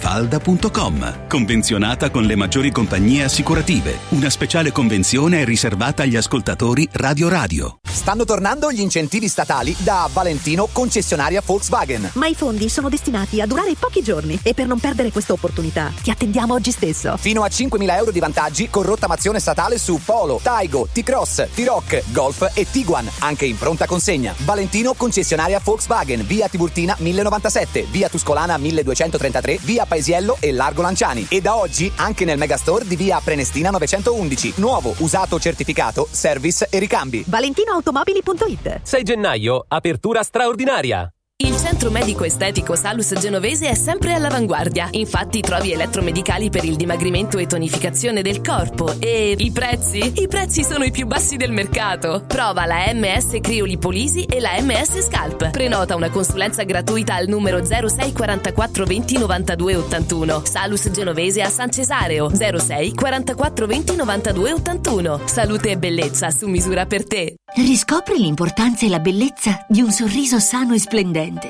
S14: falda.com. Convenzionata con le maggiori compagnie assicurative. Una speciale convenzione è riservata agli ascoltatori Radio Radio.
S15: Stanno tornando gli incentivi statali da Valentino concessionaria Volkswagen.
S16: Ma i fondi sono destinati a durare pochi giorni e per non perdere questa opportunità ti attendiamo oggi stesso.
S15: Fino a 5.000 euro di vantaggi con rottamazione statale su Polo, Taigo, T-Cross, T-Rock, Golf e Tiguan, anche in pronta consegna. Valentino concessionaria Volkswagen, via Tiburtina 1097, via Tuscolana 1233, via Paesiello e Largo Lanciani. E da oggi anche nel megastore di via Prenestina 911. Nuovo, usato, certificato, service e ricambi.
S16: ValentinoAutomobili.it
S17: 6 gennaio, apertura straordinaria.
S10: Centro medico estetico Salus Genovese è sempre all'avanguardia. Infatti trovi elettromedicali per il dimagrimento e tonificazione del corpo. E i prezzi? I prezzi sono i più bassi del mercato. Prova la MS Criolipolisi e la MS Scalp. Prenota una consulenza gratuita al numero 06 44 20 92 81. Salus Genovese a San Cesareo 06 44 20 92 81. Salute e bellezza su misura per te.
S18: Riscopri l'importanza e la bellezza di un sorriso sano e splendente.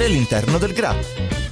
S19: all'interno del GRA.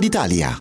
S4: d'Italia.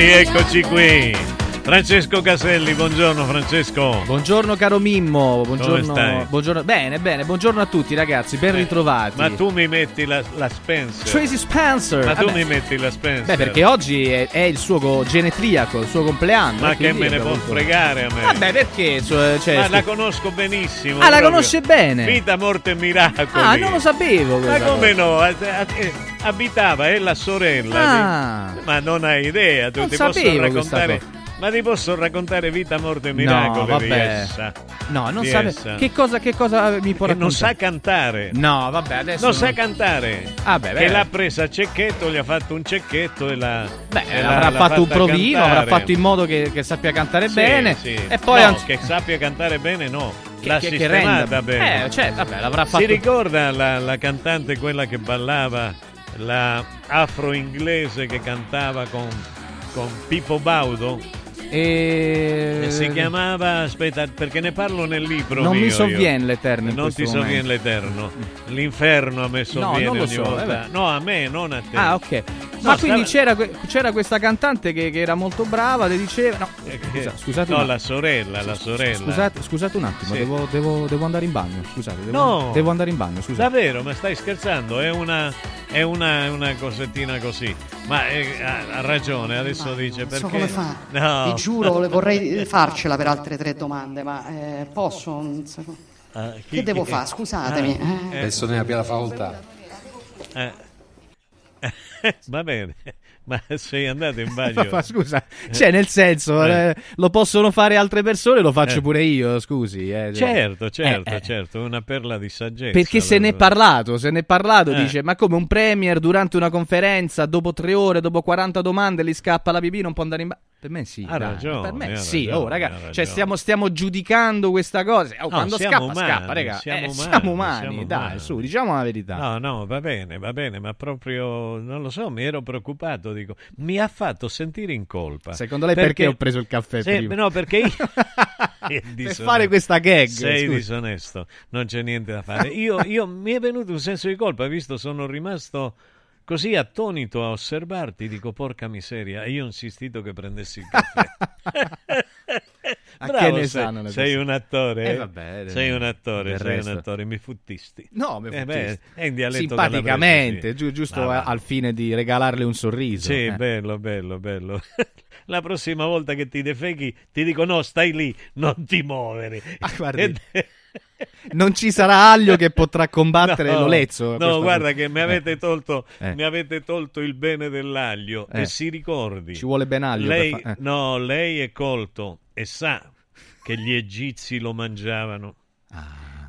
S2: Signori, eccoci qui. Francesco Caselli, buongiorno Francesco.
S20: Buongiorno caro Mimmo, buongiorno,
S2: stai?
S20: buongiorno. Bene, bene, buongiorno a tutti ragazzi, ben ritrovati.
S2: Ma tu mi metti la, la Spencer.
S20: Tracy Spencer.
S2: Ma tu
S20: Vabbè.
S2: mi metti la Spencer.
S20: Beh, perché oggi è, è il suo genetriaco, il suo compleanno.
S2: Ma
S20: e
S2: che me ne può fregare a me?
S20: Vabbè, perché? Cioè, cioè,
S2: Ma la conosco benissimo.
S20: Ah, la
S2: proprio.
S20: conosce bene?
S2: Vita, morte e miracoli.
S20: Ah, non lo sapevo.
S2: Ma come
S20: cosa.
S2: no? Abitava è la sorella.
S20: Ah.
S2: di- Ma non hai idea, tu
S20: Non
S2: ti posso raccontare. Ma ti posso raccontare vita, morte e miracoli
S20: No,
S2: di
S20: vabbè.
S2: essa.
S20: No, non
S2: Di
S20: sa che cosa, che cosa mi può
S2: Che non
S20: raccontare?
S2: sa cantare.
S20: No, vabbè, adesso
S2: Non
S20: non-
S2: sa cantare.
S20: Ah, beh,
S2: che
S20: beh.
S2: l'ha presa a cecchetto, gli ha fatto un cecchetto e l'ha.
S20: Beh,
S2: e l'ha-
S20: avrà
S2: l'ha
S20: fatto un provino,
S2: cantare.
S20: avrà fatto in modo che, che sappia cantare
S2: Sì,
S20: bene.
S2: sì.
S20: E poi
S2: No,
S20: anzi-
S2: che sappia cantare bene, no.
S20: Che-
S2: L'ha
S20: che- che
S2: sistemata
S20: renda-
S2: bene.
S20: Eh, cioè, vabbè, l'avrà
S2: Si
S20: fatto-
S2: ricorda la, la cantante, quella che ballava, la afro-inglese che cantava con, con Pippo Baudo?
S20: E...
S2: Si chiamava, aspetta, perché ne parlo nel libro
S20: Non
S2: mio,
S20: mi sovviene l'Eterno
S2: Non ti sovviene l'Eterno. L'inferno a me sovviene
S20: non lo
S2: ogni
S20: so,
S2: volta.
S20: vabbè.
S2: No, a me, non a te.
S20: Ah, ok.
S2: No,
S20: Ma quindi
S2: stava-
S20: c'era, c'era questa cantante che, che era molto brava, le diceva... No, scusa- scusate
S2: Eh, no,
S20: un
S2: la
S20: attimo.
S2: sorella, la sorella.
S20: Scusate, scusate un attimo,
S2: Sì.
S20: devo, devo- devo andare in bagno, scusate. Devo,
S2: No.
S20: devo andare in bagno, scusate.
S2: Davvero, ma stai scherzando? È una, è una, una cosettina così. Ma eh, ha, ha ragione, adesso dice perché.
S21: so come fa.
S2: No.
S21: Giuro, le vorrei farcela per altre tre domande, ma eh, posso?
S2: Ah, chi-
S21: Che devo fare? Scusatemi.
S2: Ah,
S21: eh.
S2: Adesso
S22: ne abbia la facoltà.
S2: Eh. Va bene, ma sei andato in bagno.
S20: Ma scusa, cioè nel senso,
S2: Eh.
S20: eh, lo possono fare altre persone, lo faccio
S2: Eh.
S20: pure io, scusi. eh.
S2: Certo, certo,
S20: Eh, eh.
S2: certo, una perla di saggezza.
S20: Perché se ne è
S2: allora.
S20: parlato, se ne è parlato,
S2: Eh.
S20: dice, ma come un premier durante una conferenza, dopo tre ore, dopo 40 domande, gli scappa la pipì, non può andare in bagno. Per me sì.
S2: Ha
S20: dai.
S2: ragione,
S20: Per me
S2: ha
S20: sì.
S2: ragione,
S20: oh, raga,
S2: ragione.
S20: cioè stiamo, stiamo giudicando questa cosa. Oh,
S2: No,
S20: quando scappa,
S2: umani,
S20: scappa, raga.
S2: siamo
S20: Eh,
S2: umani,
S20: siamo umani,
S2: siamo
S20: dai,
S2: umani.
S20: su, diciamo la verità.
S2: No, no, va bene, va bene, ma proprio, non lo so, mi ero preoccupato, dico, mi ha fatto sentire in colpa.
S20: Secondo lei perché ho preso il caffè
S2: Sì,
S20: prima?
S2: No, perché io...
S20: Per fare questa gag,
S2: Sei
S20: scusi.
S2: disonesto, non c'è niente da fare. Io, io- mi è venuto un senso di colpa, visto, sono rimasto così attonito a osservarti, dico, porca miseria, e io ho insistito che prendessi il caffè.
S20: A
S2: Bravo,
S20: che ne
S2: sei,
S20: sanno
S2: sei un attore,
S20: Eh,
S2: eh?
S20: vabbè,
S2: sei un attore, sei
S20: resto.
S2: un attore, mi futtisti.
S20: No, mi
S2: Eh,
S20: futtisti.
S2: beh, è in dialetto
S20: Simpaticamente, giusto
S2: va.
S20: al fine di regalarle un sorriso.
S2: Sì,
S20: eh.
S2: bello, bello, bello. La prossima volta che ti defeghi ti dico no, stai lì, non ti muovere.
S20: Ah, guardi,
S2: Ed-
S20: Non ci sarà Aglio che potrà combattere
S2: No,
S20: l'Olezzo. a
S2: No, guarda
S20: punto.
S2: che mi
S20: Eh.
S2: avete, tolto,
S20: Eh.
S2: mi avete tolto il bene dell'aglio
S20: Eh.
S2: e si ricordi.
S20: Ci vuole ben aglio
S2: Lei,
S20: fa- eh.
S2: No, lei è colto e sa che gli egizi lo mangiavano.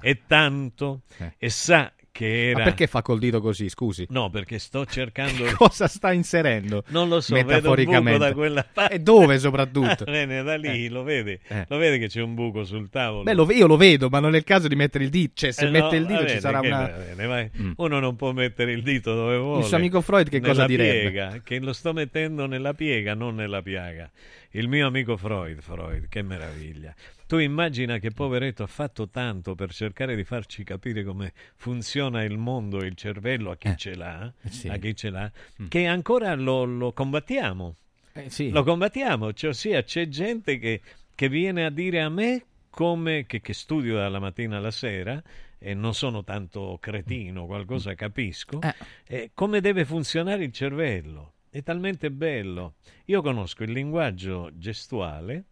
S2: E tanto,
S20: Ah. Eh.
S2: e sa che era...
S20: Ma perché fa col dito così, scusi?
S2: No, perché sto cercando...
S20: Cosa sta inserendo?
S2: Non lo so, vedo un buco
S20: metaforicamente.
S2: da quella parte.
S20: E dove soprattutto?
S2: Ah, bene, da lì, lo vede?
S20: Eh.
S2: Lo vede che c'è un buco sul tavolo?
S20: Beh, lo- io lo vedo, ma non è il caso di mettere il dito. Cioè, se
S2: Eh,
S20: mette
S2: no,
S20: il dito
S2: va
S20: ci
S2: bene,
S20: sarà una.
S2: bene, vai.
S20: Mm.
S2: Uno non può mettere il dito dove vuole.
S20: suo amico Freud che cosa direbbe?
S2: Piega, che lo sto mettendo nella piega, non nella piaga. Il mio amico Freud, Freud, che meraviglia. Tu immagina che poveretto ha fatto tanto per cercare di farci capire come funziona il mondo e il cervello a chi ce l'ha,
S20: sì.
S2: a chi ce l'ha, che ancora lo, lo combattiamo.
S20: Eh, sì.
S2: Lo combattiamo, cioè, ossia c'è gente che, che viene a dire a me come che, che studio dalla mattina alla sera e non sono tanto cretino, qualcosa capisco, eh, come deve funzionare il cervello. È talmente bello. Io conosco il linguaggio gestuale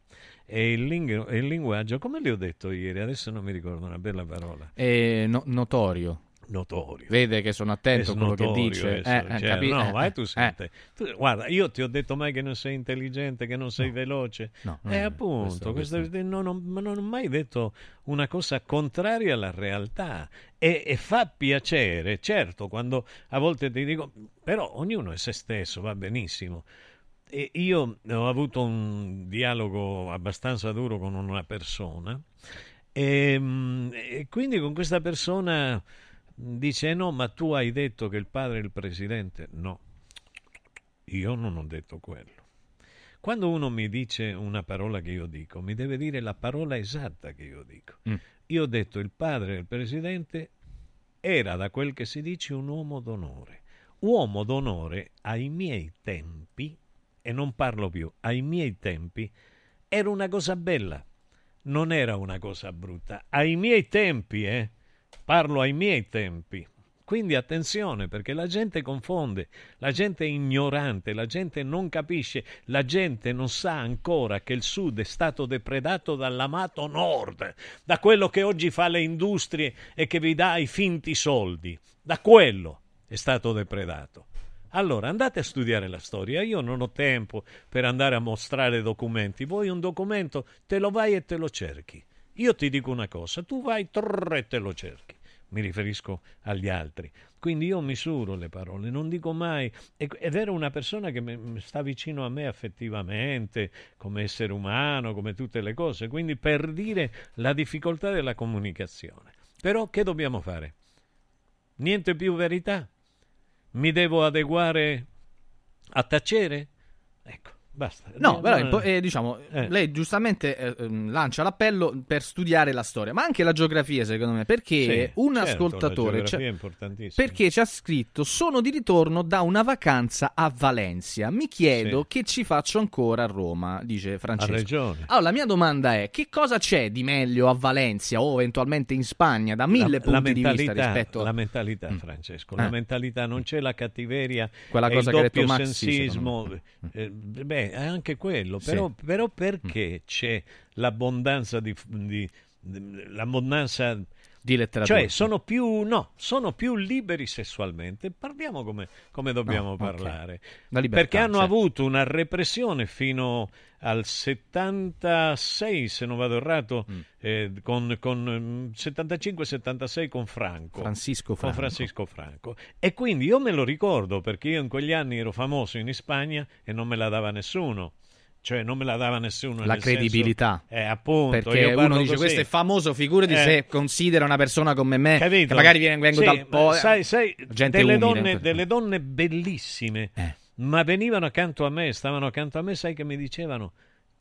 S2: e il, ling- e il linguaggio, come le ho detto ieri, adesso non mi ricordo una bella parola.
S20: È no- notorio.
S2: Notorio.
S20: Vede che sono attento a quello che dice.
S2: essere,
S20: Eh, eh,
S2: cioè,
S20: capi-
S2: no,
S20: eh,
S2: vai
S20: eh,
S2: tu
S20: eh.
S2: sente. Tu- guarda, io ti ho detto mai che non sei intelligente, che non sei veloce.
S20: No, non
S2: eh,
S20: è-
S2: appunto,
S20: questo-
S2: questo- non, ho, non ho mai detto una cosa contraria alla realtà. E, e fa piacere, certo, quando a volte ti dico, però ognuno è se stesso, va benissimo. E io ho avuto un dialogo abbastanza duro con una persona e, mm, e quindi con questa persona dice no, ma tu hai detto che il padre è il presidente. No, io non ho detto quello. Quando uno mi dice una parola che io dico, mi deve dire la parola esatta che io dico.
S20: Mm.
S2: Io ho detto il padre del presidente era, da quel che si dice, un uomo d'onore. Uomo d'onore ai miei tempi, e non parlo più, ai miei tempi, era una cosa bella, non era una cosa brutta. Ai miei tempi, eh? Parlo ai miei tempi. Quindi attenzione perché la gente confonde, la gente è ignorante, la gente non capisce, la gente non sa ancora che il sud è stato depredato dall'amato nord, da quello che oggi fa le industrie e che vi dà i finti soldi, da quello è stato depredato. Allora andate a studiare la storia, io non ho tempo per andare a mostrare documenti, voi un documento te lo vai e te lo cerchi. Io ti dico una cosa, tu vai trrr, e te lo cerchi mi riferisco agli altri. Quindi io misuro le parole, non dico mai, ed era una persona che sta vicino a me affettivamente, come essere umano, come tutte le cose, quindi per dire la difficoltà della comunicazione. Però che dobbiamo fare? Niente più verità? Mi devo adeguare a tacere? Ecco, basta.
S20: No, però impo- eh, diciamo,
S2: Eh.
S20: lei giustamente eh, ehm, lancia l'appello per studiare la storia, ma anche la geografia, secondo me, perché
S2: Sì,
S20: un
S2: certo,
S20: ascoltatore
S2: la importantissima.
S20: perché ci ha scritto "Sono di ritorno da una vacanza a Valencia. Mi chiedo
S2: Sì.
S20: che ci faccio ancora a Roma", dice Francesco.
S2: Ha ragione.
S20: Allora, la mia domanda è: che cosa c'è di meglio a Valencia o eventualmente in Spagna da mille
S2: la, la
S20: punti di vista rispetto
S2: la mentalità Francesco,
S20: Eh.
S2: la mentalità non c'è la cattiveria
S20: Quella cosa
S2: il
S20: che ha detto
S2: doppio
S20: Max, sì,
S2: sensismo
S20: secondo
S2: eh, beh è anche quello
S20: Sì.
S2: però, però
S20: Mm.
S2: perché c'è l'abbondanza di, di- di- l'abbondanza
S20: di letteratura.
S2: cioè sono più no sono più liberi sessualmente parliamo come, come dobbiamo
S20: No,
S2: parlare
S20: La libertà,
S2: perché hanno
S20: sì.
S2: avuto una repressione fino al 76 se non vado errato
S20: Mm.
S2: eh, con, con 75-76 con Franco
S20: Francisco
S2: con
S20: Franco.
S2: Francisco Franco e quindi io me lo ricordo perché io in quegli anni ero famoso in Spagna e non me la dava nessuno Cioè non me la dava nessuno.
S20: La
S2: nel senso-
S20: credibilità.
S2: Eh, appunto.
S20: Perché
S2: io
S20: uno dice
S2: così.
S20: questo è famoso, figurati
S2: Eh.
S20: se considera una persona come me,
S2: Capito?
S20: che magari viene, vengo
S2: Sì,
S20: dal po'.
S2: sai, sai,
S20: gente
S2: delle,
S20: umile.
S2: donne, delle donne bellissime,
S20: Eh.
S2: ma venivano accanto a me, stavano accanto a me, sai che mi dicevano?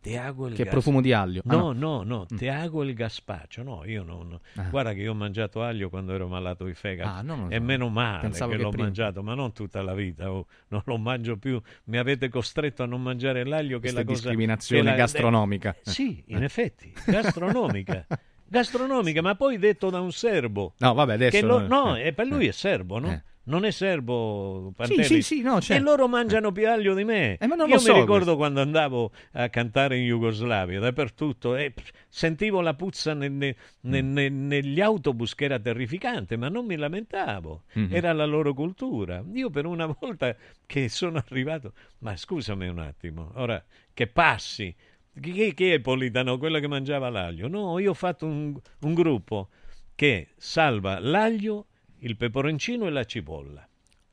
S2: Te hago
S20: Che
S2: gas-
S20: profumo di aglio. Ah,
S2: No,
S20: no.
S2: no, no, te hago il gazpacio. No, io non. Guarda che io ho mangiato aglio quando ero malato di fegato.
S20: Ah, no,
S2: e meno male
S20: Pensavo
S2: che,
S20: che
S2: l'ho
S20: prima.
S2: mangiato, ma non tutta la vita. oh, non lo mangio più. Mi avete costretto a non mangiare l'aglio, che è
S20: Questa
S2: la cosa.
S20: discriminazione
S2: che la-
S20: gastronomica.
S2: Eh, Sì, in effetti, gastronomica. gastronomica, ma poi detto da un serbo.
S20: No, vabbè, adesso
S2: Che lo- no,
S20: eh,
S2: e per lui è serbo, no? Non è serbo Pantelli.
S20: sì, sì, no,
S2: E
S20: certo.
S2: loro mangiano più aglio di me.
S20: Eh,
S2: Io
S20: so
S2: mi ricordo
S20: questo.
S2: quando andavo a cantare in Jugoslavia, dappertutto, e sentivo la puzza ne- ne-
S20: Mm.
S2: ne- negli autobus che era terrificante, ma non mi lamentavo.
S20: Mhm.
S2: Era la loro cultura. Io per una volta che sono arrivato, ma scusami un attimo, ora che passi, chi, chi è Politano? Quello che mangiava l'aglio? No, io ho fatto un, un gruppo che salva l'aglio, il peperoncino e la cipolla.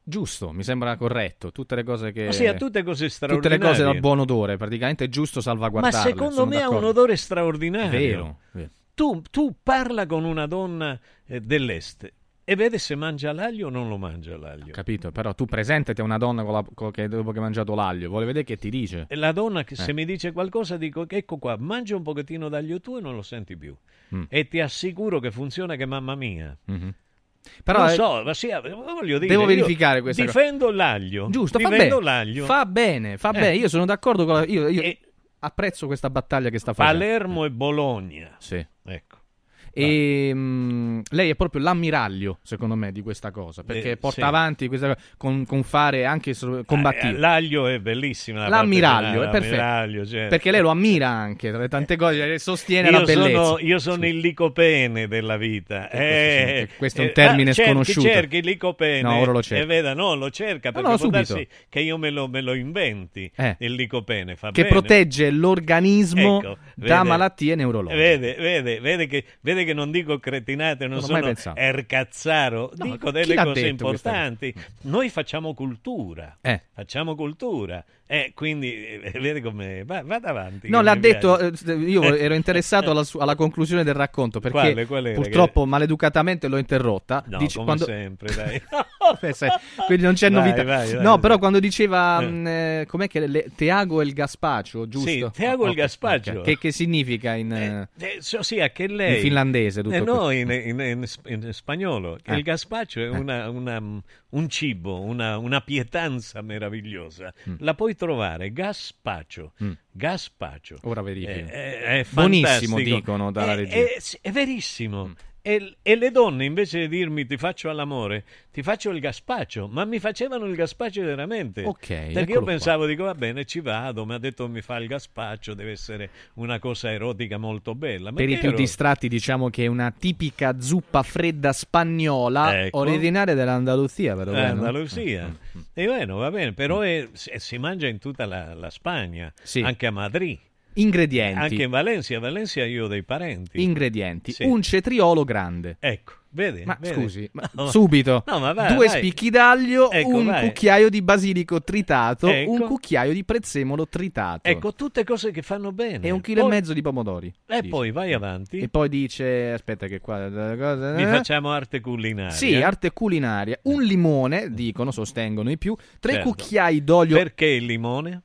S20: Giusto, mi sembra corretto. Tutte le cose che.
S2: Ma sì, ha tutte cose
S20: Tutte le
S2: straordinarie.
S20: cose dal buon odore, praticamente è giusto
S2: Ma
S20: salvaguardarle.
S2: secondo
S20: sono
S2: me ha un odore straordinario.
S20: Vero, vero.
S2: Tu, tu parla con una donna eh, dell'est e vede se mangia l'aglio o non lo mangia l'aglio.
S20: Capito? Però tu presentati a una donna con la- con- che dopo che ha mangiato l'aglio, vuole vedere che ti dice.
S2: E la donna che se
S20: Eh.
S2: mi dice qualcosa dico ecco qua, mangia un pochettino d'aglio tu e non lo senti più.
S20: Mm.
S2: E ti assicuro che funziona che mamma mia.
S20: Mhm. Però
S2: non so, ma sì, voglio dire,
S20: devo verificare questa cosa.
S2: Difendo l'aglio.
S20: Giusto, fa
S2: difendo
S20: bene.
S2: l'aglio.
S20: Fa bene, fa
S2: Eh.
S20: bene. Io sono d'accordo con la... Io, io apprezzo questa battaglia che sta facendo.
S2: Palermo e Bologna.
S20: Sì.
S2: Ecco.
S20: E mm, lei è proprio l'ammiraglio, secondo me, di questa cosa. Perché
S2: Eh,
S20: porta
S2: sì.
S20: avanti questa cosa con, con fare anche so- combattivo.
S2: Eh, L'aglio è bellissima. la
S20: L'ammiraglio, è perfetto.
S2: certo.
S20: Perché lei lo ammira anche, tra le tante cose, le sostiene
S2: io
S20: la bellezza.
S2: Sono, io sono il licopene della vita. Eh,
S20: questo- questo è un
S2: eh,
S20: termine
S2: ah, cerchi-
S20: sconosciuto.
S2: Cerchi il licopene.
S20: No, ora lo cerco.
S2: E veda, no, lo cerca perché
S20: no,
S2: può
S20: subito.
S2: darsi che io me lo, me lo inventi.
S20: Eh.
S2: Il licopene fa
S20: che
S2: bene.
S20: protegge l'organismo
S2: Ecco,
S20: da
S2: vede-
S20: malattie neurologiche.
S2: Vede, vede, vede che, vede che non dico cretinate, non
S20: Non
S2: sono ercazzaro,
S20: No,
S2: dico delle cose importanti. Noi facciamo cultura,
S20: Eh.
S2: facciamo cultura. E quindi, eh, vede come... Va, vada avanti.
S20: No,
S2: che
S20: l'ha detto, eh, io ero interessato alla, su- alla conclusione del racconto perché
S2: Quale, qual era?
S20: purtroppo maleducatamente l'ho interrotta.
S2: No,
S20: Dice-
S2: come
S20: quando-
S2: sempre, dai.
S20: Eh, Quindi non c'è
S2: Vai,
S20: novità.
S2: vai, vai,
S20: no, però quando diceva
S2: Eh.
S20: mh, eh, com'è che le, Teago e il Gaspacio, giusto?
S2: Sì, Teago e il
S20: Ok,
S2: Gaspacio.
S20: ok. Che, che significa in, eh,
S2: Eh, so- sì, a che lei...
S20: in finlandese tutto
S2: Eh, no, in, in- in- spagnolo. che
S20: Eh.
S2: Il gazpacho è una- una- un cibo, una, una pietanza meravigliosa. La puoi trovare, gazpacho.
S20: Mm.
S2: Gazpacho.
S20: Ora verifico.
S2: Eh, è, è
S20: Buonissimo, dicono dalla
S2: È-
S20: regia.
S2: È, è verissimo. E, e le donne invece di dirmi ti faccio all'amore, ti faccio il gazpacio, ma mi facevano il gazpacio veramente.
S20: Ok,
S2: Perché io
S20: qua.
S2: pensavo, dico va bene, ci vado, mi ha detto mi fa il gazpacio, deve essere una cosa erotica molto bella. Ma
S20: Per i più
S2: ero-
S20: distratti diciamo che è una tipica zuppa fredda spagnola
S2: Ecco.
S20: originaria dell'Andalusia, però. Bene, no?
S2: Andalusia.
S20: Mm,
S2: E bueno, va bene, però è- si mangia in tutta la, la Spagna, anche a Madrid,
S20: Ingredienti.
S2: anche in Valencia. A Valencia io ho dei parenti.
S20: Ingredienti.
S2: Sì.
S20: Un cetriolo grande.
S2: Ecco, vedi?
S20: Ma
S2: vedi?
S20: scusi, ma
S2: No,
S20: subito.
S2: No, ma vai,
S20: Due
S2: vai.
S20: spicchi d'aglio,
S2: Ecco,
S20: un
S2: vai.
S20: cucchiaio di basilico tritato,
S2: Ecco.
S20: un cucchiaio di prezzemolo tritato.
S2: Ecco, tutte cose che fanno bene.
S20: E un chilo
S2: Poi-
S20: e mezzo di pomodori.
S2: E
S20: dice.
S2: poi vai avanti.
S20: E poi dice, aspetta che qua... cosa-
S2: Mi facciamo arte culinaria.
S20: Sì, arte culinaria. Un limone, dicono, sostengono i più. Tre
S2: Certo.
S20: cucchiai d'olio...
S2: Perché il limone?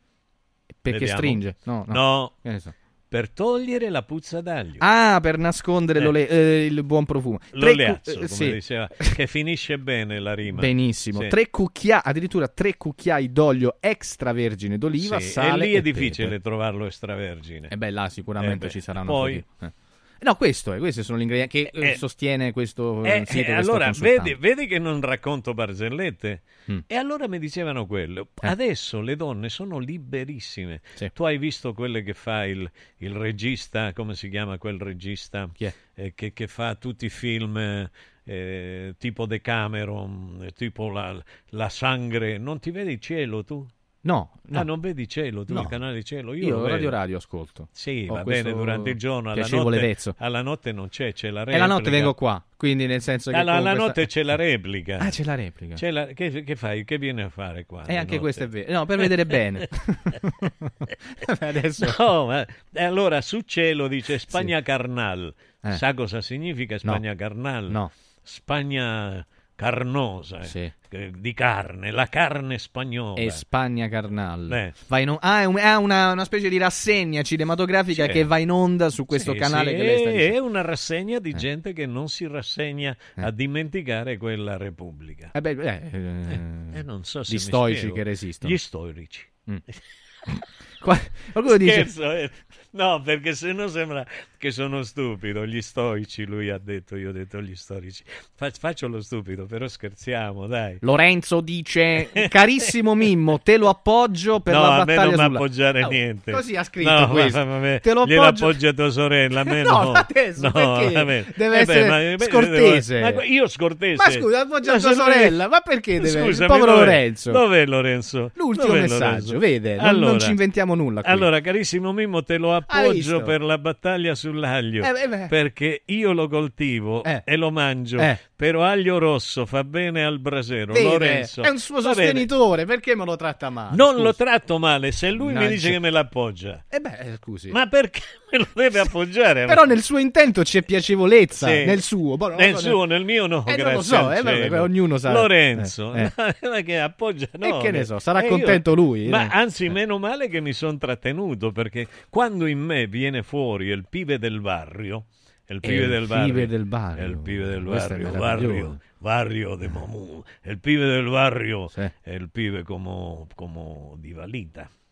S20: Perché
S2: Vediamo.
S20: stringe. No, no.
S2: No.
S20: Che ne so.
S2: Per togliere la puzza d'aglio.
S20: Ah, per nascondere
S2: Eh.
S20: l'ole- eh, il buon profumo. Tre cu-
S2: L'oleazzo,
S20: eh,
S2: come
S20: sì.
S2: diceva, che finisce bene la rima.
S20: Benissimo.
S2: Sì.
S20: Tre cucchiai, addirittura tre cucchiai d'olio extravergine d'oliva,
S2: Sì,
S20: sale
S2: e lì è difficile trovarlo extravergine.
S20: E beh, là sicuramente
S2: Eh beh,
S20: ci saranno
S2: poi-
S20: pochi. Eh. No, questo è, questi sono gli ingredienti che eh,
S2: Eh,
S20: sostiene questo
S2: Eh,
S20: eh, sito
S2: eh,
S20: sto
S2: allora, vedi, vedi che non racconto barzellette?
S20: Mm.
S2: E allora mi dicevano quello.
S20: Eh.
S2: Adesso le donne sono liberissime.
S20: Sì.
S2: Tu hai visto quelle che fa il, il regista, come si chiama quel regista? Eh, che, che fa tutti i film eh, eh, tipo Decameron, eh, tipo la, la sangre. Non ti vedi il cielo tu?
S20: No, no.
S2: Ah, non vedi cielo, tu
S20: No.
S2: il canale cielo? Io,
S20: Io Radio. Radio ascolto.
S2: Sì,
S20: Ho
S2: va bene, durante il giorno, alla notte,
S20: vezzo.
S2: alla notte non c'è, c'è la
S20: E
S2: replica.
S20: la notte vengo qua, quindi nel senso che...
S2: Alla, alla
S20: comunque
S2: notte c'è la replica.
S20: Ah, c'è la replica.
S2: C'è la- che, che fai? Che viene a fare qua?
S20: E
S2: di
S20: anche
S2: notte?
S20: questo è vero. No, per vedere bene. Adesso...
S2: No, ma e allora su cielo dice Spagna carnal.
S20: Eh.
S2: Sa cosa significa Spagna carnal?
S20: No.
S2: Spagna carnosa, eh, di carne, la carne spagnola.
S20: E Spagna Carnal.
S2: Eh.
S20: On- ah, è, un- è una, una specie di rassegna cinematografica
S2: Sì.
S20: che va in onda su questo
S2: Sì,
S20: canale che lei sta
S2: è-
S20: dicendo.
S2: È una rassegna di gente che non si rassegna a dimenticare quella Repubblica.
S20: Eh beh, eh, eh,
S2: Eh, non so se
S20: gli stoici
S2: spiego.
S20: che resistono.
S2: Gli storici.
S20: Mm. Qua- qualcuno dice...
S2: Scherzo, eh. No, perché se no sembra che sono stupido. Gli stoici, lui ha detto, io ho detto gli storici. Fa- faccio lo stupido, però scherziamo, dai.
S20: Lorenzo dice: Carissimo Mimmo, te lo appoggio per
S2: no,
S20: la
S2: a me
S20: battaglia
S2: non
S20: sulla...
S2: appoggiare
S20: No,
S2: niente.
S20: Così ha scritto
S2: no,
S20: questo.
S2: ma- vabbè,
S20: Te lo appoggio-
S2: appoggia tua sorella, a me
S20: No,
S2: no.
S20: ma adesso,
S2: No,
S20: perché? Deve
S2: Eh
S20: essere
S2: ma- ma-
S20: scortese.
S2: ma- io scortese.
S20: Ma scusa, appoggia
S2: Ma
S20: tua sorella, ma perché deve-
S2: Scusami,
S20: povero
S2: dov'è-
S20: Lorenzo?
S2: Dov'è Lorenzo?
S20: L'ultimo
S2: Dov'è
S20: messaggio,
S2: Lorenzo?
S20: vede, non-
S2: Allora-
S20: non ci inventiamo nulla qui.
S2: Allora, carissimo Mimmo, te lo
S20: Hai
S2: appoggio per la battaglia sull'aglio.
S20: Eh.
S2: Perché io lo coltivo e lo mangio.
S20: Eh.
S2: Però aglio rosso fa bene al brasero.
S20: Vede,
S2: Lorenzo.
S20: è un suo
S2: bene.
S20: sostenitore, perché me lo tratta male?
S2: Non
S20: Scusi.
S2: lo tratto male se lui mi
S20: Mannaggia.
S2: dice che me l'appoggia.
S20: Eh beh, eh, scusi.
S2: Ma perché me lo deve appoggiare?
S20: Però nel suo intento c'è piacevolezza,
S2: Sì.
S20: nel suo. Boh,
S2: Nel
S20: so,
S2: suo, nel mio no,
S20: Eh, non
S2: grazie
S20: lo so, eh, vabbè, ognuno sa.
S2: Lorenzo,
S20: Eh,
S2: ma che appoggia
S20: E
S2: no,
S20: che ne so, sarà
S2: e
S20: contento lui,
S2: Ma
S20: eh.
S2: anzi, meno male che mi sono trattenuto, perché quando in me viene fuori il pive del barrio, il pive
S20: il
S2: del barrio,
S20: pive del barrio.
S2: il pive del
S20: Questo è
S2: barrio,
S20: meraviglioso.
S2: barrio, barrio de Mamu, il pive del barrio, è il pive come, come di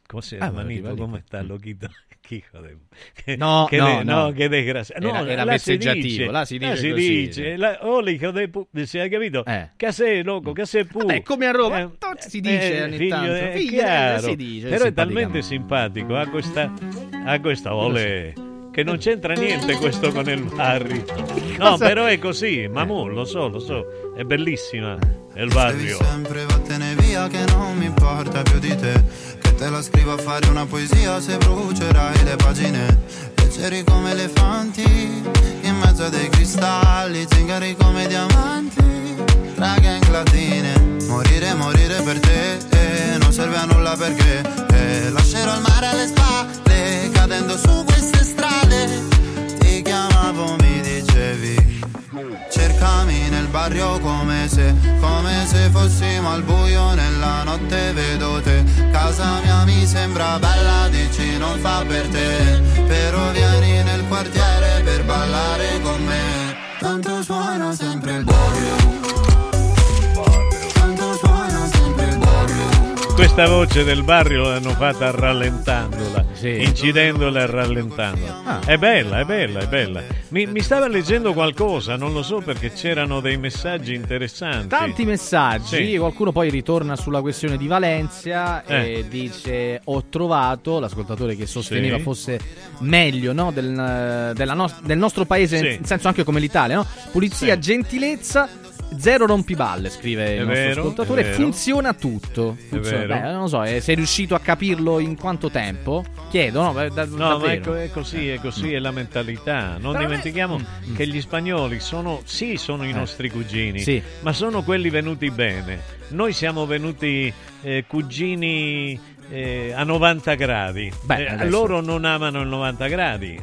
S2: Come si
S20: Ah,
S2: llama,
S20: Di
S2: Nito?
S20: Valita.
S2: Come sta loquito? Che hijo de- che-
S20: No,
S2: che
S20: no,
S2: de-
S20: no.
S2: che disgrazia. No,
S20: Era- era
S2: là si dice,
S20: là si dice così.
S2: La- oh, l'hijo de pu- si hai capito? Che sei loco, che sei pu.
S20: Vabbè, come a Roma,
S2: Eh,
S20: si dice
S2: eh,
S20: ogni
S2: figlio,
S20: tanto.
S2: è
S20: Figlio, eh,
S2: chiaro.
S20: si dice,
S2: Però è talmente simpatico, ha questa, ha questa ole che non c'entra niente questo con il barrio. No, però è così, ma mo, lo so, lo so, è bellissima il barrio.
S23: sempre vattene via che non mi importa più di te te la scrivo a fare una poesia se brucerai le pagine. Leggeri come elefanti in mezzo a dei cristalli. Zingari come diamanti tra gang latine Morire, morire per te eh, non serve a nulla perché. Eh, Lascerò il mare alle spalle cadendo su queste strade. Ti chiamavo, mi dicevi Cercami nel barrio come se, come se fossimo al buio nella notte vedo te. Casa mia mi sembra bella, dici non fa per te. Però vieni nel quartiere per ballare con me. Tanto suona sempre il barrio
S2: Questa voce del barrio l'hanno fatta rallentandola, incidendola e rallentandola.
S20: Ah.
S2: È bella, è bella, è bella. Mi, mi stava leggendo qualcosa, non lo so perché c'erano dei messaggi interessanti.
S20: Tanti messaggi,
S2: Sì.
S20: qualcuno poi ritorna sulla questione di Valencia
S2: Eh.
S20: e dice ho trovato, l'ascoltatore che sosteneva
S2: Sì.
S20: fosse meglio no, del, della nos- del nostro paese,
S2: Sì.
S20: in senso anche come l'Italia, no? pulizia,
S2: Sì.
S20: gentilezza, zero rompiballe, scrive il nostro
S2: vero,
S20: ascoltatore, funziona tutto. Funziona- beh, non lo so, eh, sei riuscito a capirlo in quanto tempo? Chiedo, no? Beh, da-
S2: No, ma ecco, è così, è così, è la mentalità. Non
S20: Però a me-
S2: dimentichiamo che gli spagnoli sono, sì, sono i
S20: Eh.
S2: nostri cugini,
S20: Sì.
S2: ma sono quelli venuti bene. Noi siamo venuti eh, cugini eh, a 90 gradi.
S20: Beh,
S2: Eh,
S20: adesso-
S2: loro non amano il 90 gradi.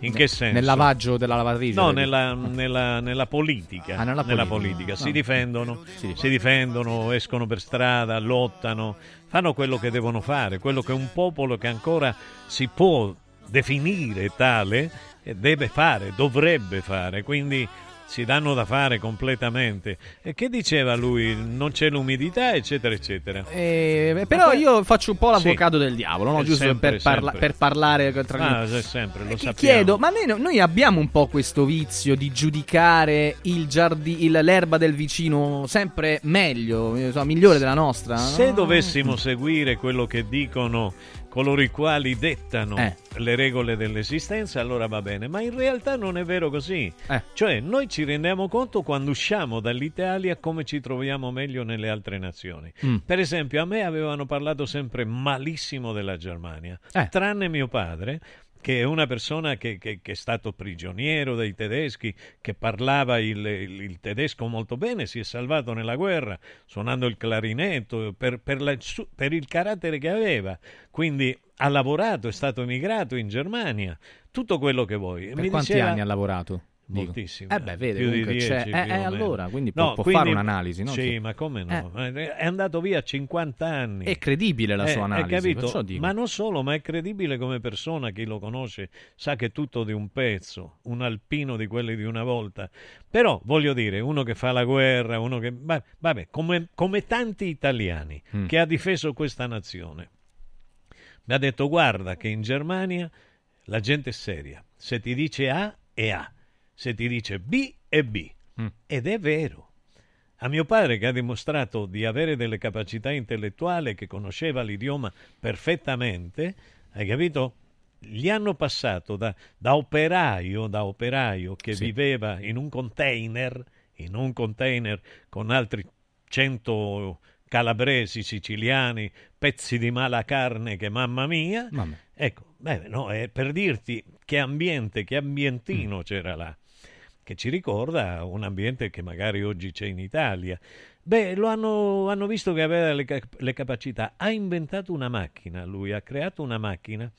S2: In che senso?
S20: Nel lavaggio della lavatrice?
S2: No, nella, nella- nella politica.
S20: Ah, nella politica.
S2: Si
S20: Ah.
S2: difendono,
S20: Si
S2: si difendono, escono per strada, lottano, fanno quello che devono fare, quello che un popolo che ancora si può definire tale eh, deve fare, dovrebbe fare. Quindi si danno da fare completamente. E che diceva lui? Non c'è l'umidità, eccetera, eccetera.
S20: Eh, però io faccio un po' l'avvocato
S2: Sì.
S20: del diavolo, no?
S2: Eh,
S20: giusto
S2: sempre,
S20: per, parla- per parlare tra
S2: Ah, se- sempre, lo
S20: Ti
S2: sappiamo.
S20: chiedo, ma noi, noi abbiamo un po' questo vizio di giudicare il giardi- il- l'erba del vicino sempre meglio, eh, so, migliore della nostra?
S2: Se
S20: no?
S2: dovessimo seguire quello che dicono coloro i quali dettano
S20: Eh.
S2: le regole dell'esistenza, allora va bene. Ma in realtà non è vero così.
S20: Eh.
S2: Cioè, noi ci rendiamo conto quando usciamo dall'Italia come ci troviamo meglio nelle altre nazioni.
S20: Mm.
S2: Per esempio, a me avevano parlato sempre malissimo della Germania,
S20: Eh.
S2: tranne mio padre, che è una persona che, che- che è stato prigioniero dei tedeschi, che parlava il, il- il tedesco molto bene, si è salvato nella guerra suonando il clarinetto per, per la- per il carattere che aveva. Quindi ha lavorato, è stato emigrato in Germania, tutto quello che vuoi.
S20: Per
S2: Mi
S20: quanti
S2: diceva-
S20: anni ha lavorato?
S2: Moltissimo.
S20: Eh beh, vede,
S2: più
S20: comunque
S2: 10
S20: c'è- eh, eh, allora, quindi può-
S2: No,
S20: può
S2: quindi-
S20: fare un'analisi, no?
S2: Sì, ma come no? È andato via a 50 anni.
S20: È credibile la
S2: Eh,
S20: sua analisi.
S2: Ma non solo, ma è credibile come persona, chi lo conosce sa che è tutto di un pezzo, un alpino di quelli di una volta. Però, voglio dire, uno che fa la guerra, uno che... va- Vabbè, come, come tanti italiani
S20: Mm.
S2: che ha difeso questa nazione. Mi ha detto, guarda che in Germania la gente è seria. Se ti dice A, è A. Se ti dice B, è B.
S20: Mm.
S2: Ed è vero. A mio padre, che ha dimostrato di avere delle capacità intellettuali, che conosceva l'idioma perfettamente, hai capito? Gli hanno passato da, da operaio, da operaio che
S20: Sì.
S2: viveva in un container, in un container con altri 100 calabresi, siciliani, pezzi di mala carne che mamma mia.
S20: Vabbè.
S2: Ecco, beh, no, è per dirti che ambiente, che ambientino
S20: Mm.
S2: c'era là, che ci ricorda un ambiente che magari oggi c'è in Italia. Beh, lo hanno, hanno visto che aveva le, le capacità, ha inventato una macchina, lui ha creato una macchina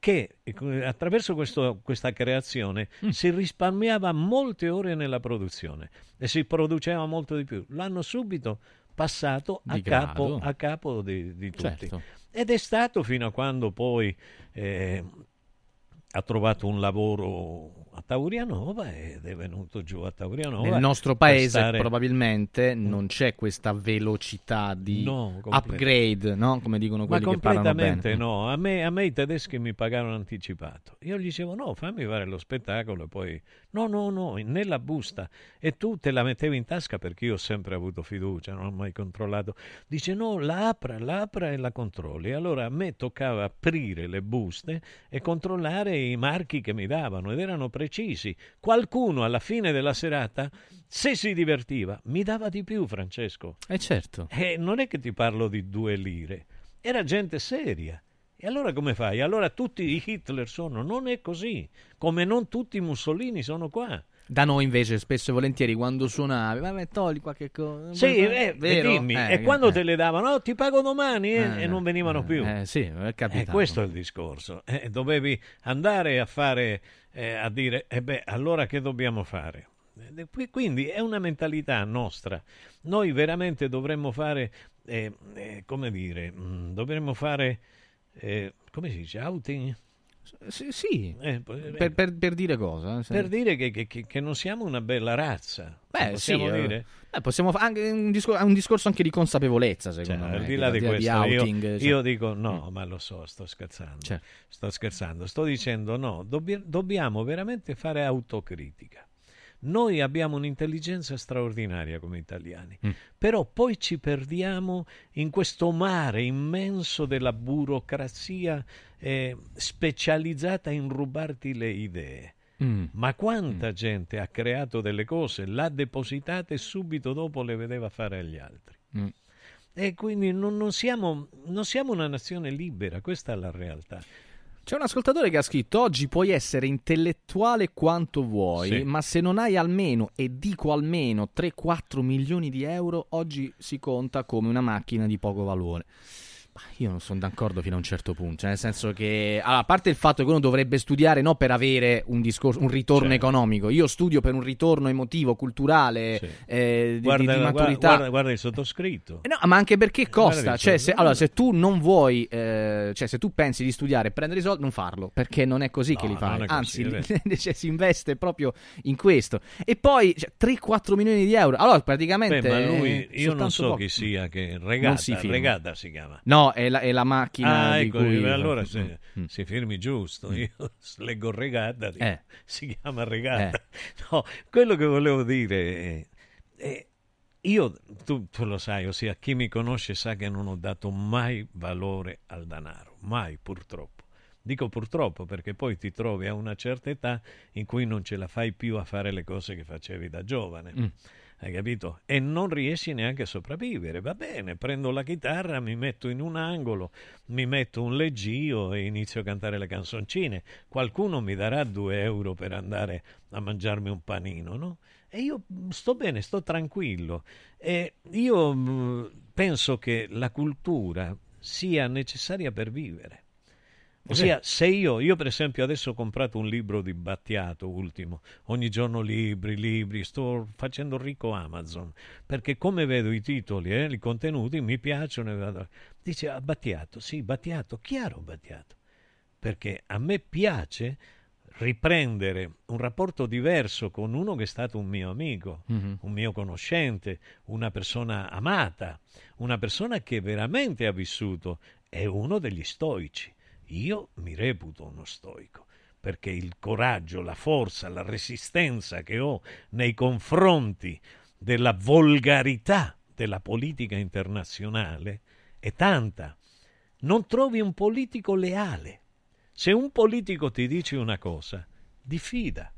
S2: che eh, attraverso questo- questa creazione
S20: Mm.
S2: si risparmiava molte ore nella produzione e si produceva molto di più. L'hanno subito passato a capo, a capo di, di tutti.
S20: Certo.
S2: Ed è stato fino a quando poi eh, ha trovato un lavoro a Taurianova ed è venuto giù a Taurianova.
S20: Nel nostro paese
S2: stare-
S20: probabilmente non c'è questa velocità di
S2: No,
S20: upgrade, no? come dicono quelli che parlano bene.
S2: completamente no, a me, a me i tedeschi mi pagarono anticipato. Io gli dicevo no, fammi fare lo spettacolo e poi no, no, no, nella busta e tu te la mettevi in tasca perché io ho sempre avuto fiducia, non ho mai controllato. Dice no, la apra, la apra e la controlli. Allora a me toccava aprire le buste e controllare i marchi che mi davano ed erano precisi. Qualcuno alla fine della serata, se si divertiva, mi dava di più, Francesco.
S20: Eh certo.
S2: E non è che ti parlo di due lire, era gente seria. E allora come fai? Allora tutti i Hitler sono? Non è così, come non tutti i Mussolini sono qua.
S20: Da noi invece spesso e volentieri quando suonavi, vabbè togli qualche cosa.
S2: Sì, eh,
S20: vero?
S2: dimmi,
S20: Eh,
S2: e quando
S20: eh.
S2: te le davano, "Oh, ti pago domani, eh",
S20: Eh,
S2: e non venivano più.
S20: Eh sì, è capitato.
S2: questo è il discorso. Dovevi andare a fare, a dire, e beh, allora che dobbiamo fare? Qui- Quindi è una mentalità nostra. Noi veramente dovremmo fare, come dire, mh, dovremmo fare, come si dice, outing?
S20: Sì, sì.
S2: Eh, poi-
S20: Per, per- per dire cosa? eh, se-
S2: per dire che, che- che- non siamo una bella razza.
S20: Beh, sì,
S2: possiamo
S20: eh,
S2: dire?
S20: eh, possiamo fa- anche un, discor- un discorso anche di consapevolezza, secondo
S2: Cioè,
S20: me.
S2: al di là di questo, io,
S20: outing, cioè.
S2: io dico no, ma lo so, sto scherzando.
S20: Certo.
S2: Sto scherzando, sto dicendo no, dobbia- dobbiamo veramente fare autocritica. Noi abbiamo un'intelligenza straordinaria come italiani,
S20: Mm.
S2: però poi ci perdiamo in questo mare immenso della burocrazia eh, specializzata in rubarti le idee.
S20: Mm.
S2: Ma quanta gente ha creato delle cose, l'ha depositate e subito dopo le vedeva fare agli altri.
S20: Mm.
S2: E quindi non, non siamo, non siamo una nazione libera, questa è la realtà.
S20: C'è un ascoltatore che ha scritto: Oggi puoi essere intellettuale quanto vuoi,
S2: Sì.
S20: ma se non hai almeno, e dico almeno, 3-4 milioni di euro, oggi si conta come una macchina di poco valore. Io non sono d'accordo fino a un certo punto, cioè nel senso che, allora, a parte il fatto che uno dovrebbe studiare no per avere un, discorso, un ritorno
S2: Certo.
S20: economico, io studio per un ritorno emotivo, culturale, eh, di-
S2: Guarda,
S20: di, di maturità.
S2: guarda- guarda il sottoscritto.
S20: Eh No, ma anche perché costa.
S2: Guarda,
S20: Cioè, se, allora, se tu non vuoi, eh, cioè, se tu pensi di studiare e prendere i soldi, non farlo perché non è così
S2: No,
S20: che li
S2: non
S20: fai. Anzi,
S2: vero.
S20: cioè, si investe proprio in questo. E poi cioè, 3-4 milioni di euro. Allora, praticamente.
S2: Beh, ma lui, io non so
S20: poco.
S2: chi sia, che
S20: Non
S2: regata, regata si chiama.
S20: No, è la, è la macchina.
S2: Ah,
S20: di
S2: ecco,
S20: cui...
S2: allora se,
S20: Mm.
S2: si firmi giusto, io leggo regata,
S20: Eh.
S2: si chiama regata. No, quello che volevo dire è, è io, tu, tu lo sai, ossia chi mi conosce sa che non ho dato mai valore al denaro, mai purtroppo. Dico purtroppo perché poi ti trovi a una certa età in cui non ce la fai più a fare le cose che facevi da giovane.
S20: Mm.
S2: Hai capito? E non riesci neanche a sopravvivere. Va bene, prendo la chitarra, mi metto in un angolo, mi metto un leggio e inizio a cantare le canzoncine. Qualcuno mi darà due euro per andare a mangiarmi un panino, no? E io mm, sto bene, sto tranquillo. E io mh, penso che la cultura sia necessaria per vivere. Ossia, se io, io per esempio adesso ho comprato un libro di Battiato ultimo, ogni giorno libri, libri, sto facendo ricco Amazon, perché come vedo i titoli, eh, i contenuti mi piacciono. e vado- Dice ah, Battiato, sì, Battiato, chiaro Battiato, perché a me piace riprendere un rapporto diverso con uno che è stato un mio amico,
S20: Mhm.
S2: un mio conoscente, una persona amata, una persona che veramente ha vissuto, è uno degli stoici. Io mi reputo uno stoico perché il coraggio, la forza, la resistenza che ho nei confronti della volgarità della politica internazionale è tanta. Non trovi un politico leale. Se un politico ti dice una cosa, diffida,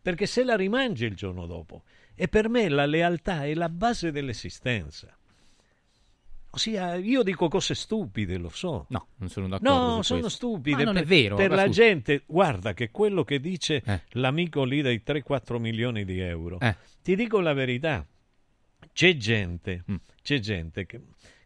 S2: perché se la rimangi il giorno dopo. E per me la lealtà è la base dell'esistenza. Ossia, io dico cose stupide, lo so.
S20: No, non sono d'accordo.
S2: No, sono
S20: questo.
S2: stupide.
S20: Ma non
S2: per,
S20: è vero.
S2: Per la
S20: scusa.
S2: gente, guarda che quello che dice
S20: Eh.
S2: l'amico lì dei 3-4 milioni di euro,
S20: Eh.
S2: ti dico la verità, c'è gente,
S20: Mm.
S2: c'è gente che,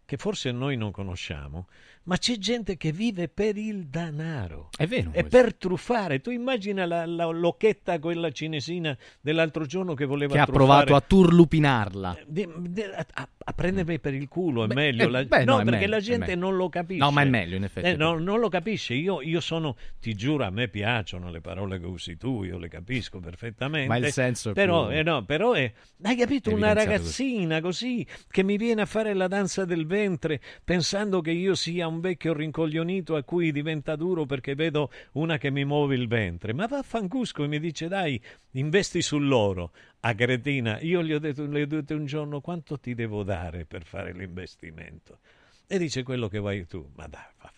S2: che forse noi non conosciamo, ma c'è gente che vive per il denaro.
S20: È vero.
S2: E per truffare, tu immagina la, la locchetta, quella cinesina dell'altro giorno che voleva
S20: Che ha
S2: truffare-
S20: provato a turlupinarla.
S2: di- di- a, a- a prendermi per il culo è
S20: Beh,
S2: meglio.
S20: eh,
S2: La-
S20: beh,
S2: no,
S20: no, è
S2: perché
S20: meglio,
S2: la
S20: è
S2: gente non lo capisce.
S20: No, ma è meglio, in effetti,
S2: Eh,
S20: è
S2: no, non lo capisce. Io, io sono, ti giuro, a me piacciono le parole che usi tu, io le capisco perfettamente.
S20: Ma il senso è
S2: però,
S20: più-
S2: eh, no, però è, hai capito, una ragazzina così che mi viene a fare la danza del ventre pensando che io sia un vecchio rincoglionito a cui diventa duro perché vedo una che mi muove il ventre. Ma vaffancusco e mi dice dai, investi sull'oro. A Cretina, io gli ho detto, le ho detto un giorno quanto ti devo dare per fare l'investimento. E dice quello che vuoi tu. Ma dai, vaffanculo.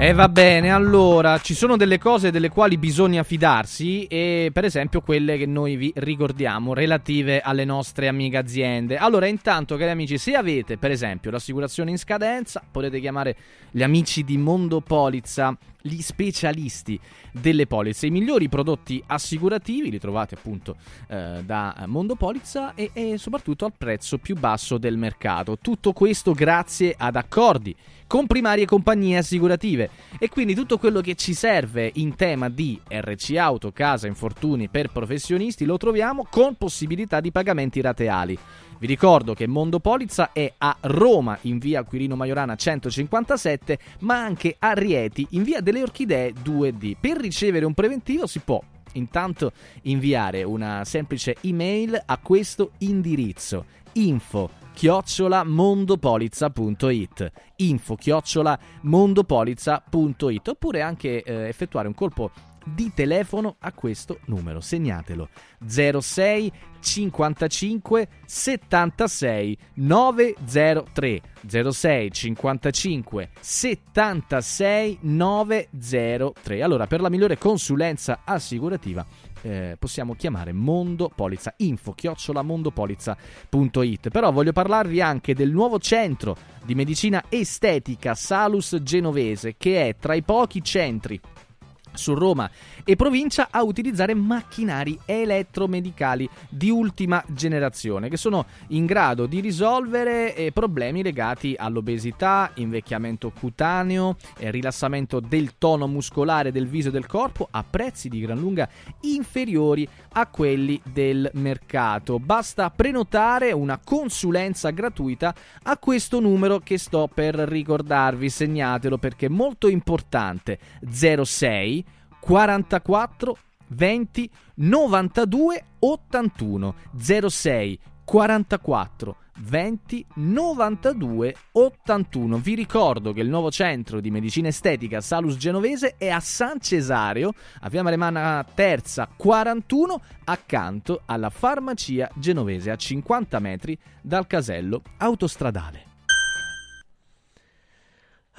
S20: E va bene, allora ci sono delle cose delle quali bisogna fidarsi e per esempio quelle che noi vi ricordiamo relative alle nostre amiche aziende. Allora intanto cari amici, se avete per esempio l'assicurazione in scadenza potete chiamare gli amici di Mondo Polizza, gli specialisti delle polizze, i migliori prodotti assicurativi li trovate appunto eh, da Mondo Polizza e, e soprattutto al prezzo più basso del mercato. Tutto questo grazie ad accordi con primarie compagnie assicurative e quindi tutto quello che ci serve in tema di RC auto, casa, infortuni per professionisti lo troviamo con possibilità di pagamenti rateali. Vi ricordo che Mondo Polizza è a Roma in via Quirino Maiorana 157, ma anche a Rieti in via delle Orchidee 2D. Per ricevere un preventivo si può intanto inviare una semplice email a questo indirizzo info chiocciola mondopolizza.it info chiocciola mondopolizza.it oppure anche eh, effettuare un colpo di telefono a questo numero. Segnatelo. 06 55 76 903 06 55 76 903 allora per la migliore consulenza assicurativa eh, possiamo chiamare Mondo Polizza info chiocciola mondopolizza.it però voglio parlarvi anche del nuovo centro di medicina estetica Salus Genovese che è tra i pochi centri su Roma e provincia a utilizzare macchinari elettromedicali di ultima generazione che sono in grado di risolvere eh, problemi legati all'obesità, invecchiamento cutaneo, eh, rilassamento del tono muscolare del viso e del corpo a prezzi di gran lunga inferiori a quelli del mercato. Basta prenotare una consulenza gratuita a questo numero che sto per ricordarvi, segnatelo perché è molto importante 06 44 20 92 81 06 44 20 92 81. Vi ricordo che il nuovo centro di medicina estetica Salus Genovese è a San Cesario, a Via Maremana Terza 41, accanto alla farmacia genovese, a 50 metri dal casello autostradale.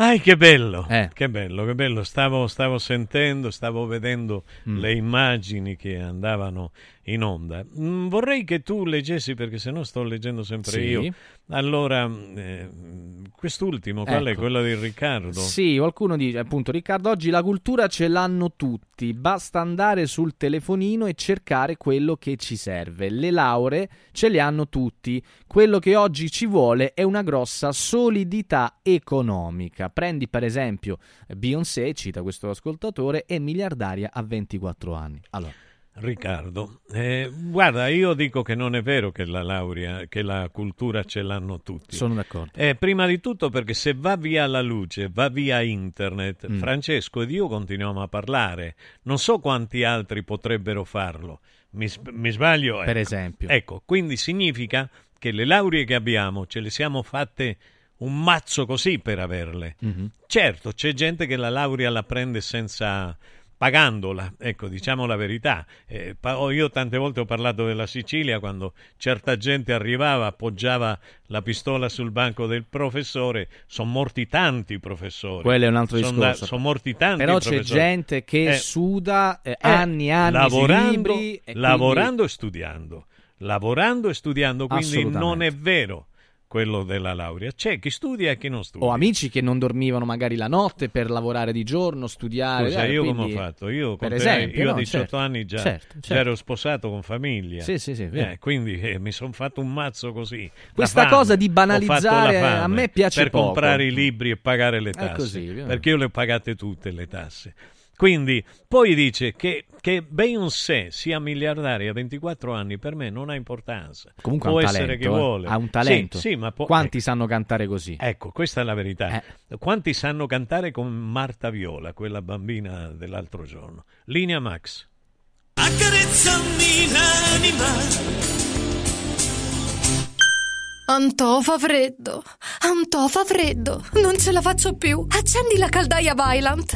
S2: Ah, che bello,
S20: Eh.
S2: che bello, che bello. Stavo, stavo sentendo, stavo vedendo
S20: Mm.
S2: le immagini che andavano in onda. Mm, vorrei che tu leggessi, perché se no sto leggendo sempre
S20: Sì.
S2: io. Allora, mm, eh, quest'ultimo, qual è?
S20: Ecco.
S2: Quello di Riccardo?
S20: Sì, qualcuno dice appunto Riccardo, oggi la cultura ce l'hanno tutti, basta andare sul telefonino e cercare quello che ci serve. Le lauree ce le hanno tutti, quello che oggi ci vuole è una grossa solidità economica. Prendi per esempio Beyoncé, cita questo ascoltatore, è miliardaria a 24 anni. Allora,
S2: Riccardo, eh, guarda, io dico che non è vero che la laurea, che la cultura ce l'hanno tutti.
S20: sono d'accordo.
S2: Eh, prima di tutto perché se va via la luce, va via internet,
S20: Mm.
S2: Francesco ed io continuiamo a parlare. Non so quanti altri potrebbero farlo. Mi, mi sbaglio?
S20: Per
S2: Ecco.
S20: esempio.
S2: Ecco, quindi significa che le lauree che abbiamo ce le siamo fatte un mazzo così per averle.
S20: Mhm.
S2: Certo, c'è gente che la laurea la prende senza pagandola, ecco, diciamo la verità. Eh, oh, io tante volte ho parlato della Sicilia quando certa gente arrivava, appoggiava la pistola sul banco del professore, sono morti tanti professori.
S20: quello è un altro
S2: Son
S20: discorso.
S2: da- Sono morti tanti
S20: Però c'è
S2: professori.
S20: gente che
S2: Eh,
S20: suda eh,
S2: eh,
S20: anni e anni
S2: lavorando,
S20: libri e quindi-
S2: lavorando e studiando. Lavorando e studiando, quindi non è vero quello della laurea. C'è chi studia e chi non studia.
S20: Ho amici che non dormivano magari la notte per lavorare di giorno, studiare.
S2: Scusa,
S20: eh,
S2: io
S20: quindi-
S2: come ho fatto? Io,
S20: per esempio,
S2: io a
S20: no,
S2: 18
S20: certo,
S2: anni già,
S20: certo, certo.
S2: ero sposato con famiglia.
S20: Sì, sì, sì.
S2: Eh, quindi eh, mi sono fatto un mazzo così.
S20: Questa
S2: fame.
S20: cosa di banalizzare, a me piace
S2: Per
S20: poco.
S2: comprare i libri e pagare le tasse.
S20: così,
S2: perché io le ho pagate tutte le tasse. Quindi, poi dice che, che Beyoncé sia miliardaria a 24 anni per me non ha importanza.
S20: Comunque
S2: può
S20: ha un
S2: essere
S20: talento.
S2: che
S20: eh.
S2: vuole.
S20: Ha un talento.
S2: Sì, sì, ma può-
S20: Quanti sanno cantare così?
S2: Ecco, questa è la verità.
S20: Eh.
S2: Quanti sanno cantare con Marta Viola, quella bambina dell'altro giorno? Linea Max.
S5: Accarezzami l'anima.
S11: Antò fa freddo. Antò fa freddo. Non ce la faccio più. Accendi la caldaia Vylant.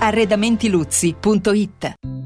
S24: Arredamentiluzzi.it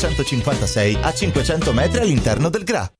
S19: 956 a 500 metri all'interno del GRA.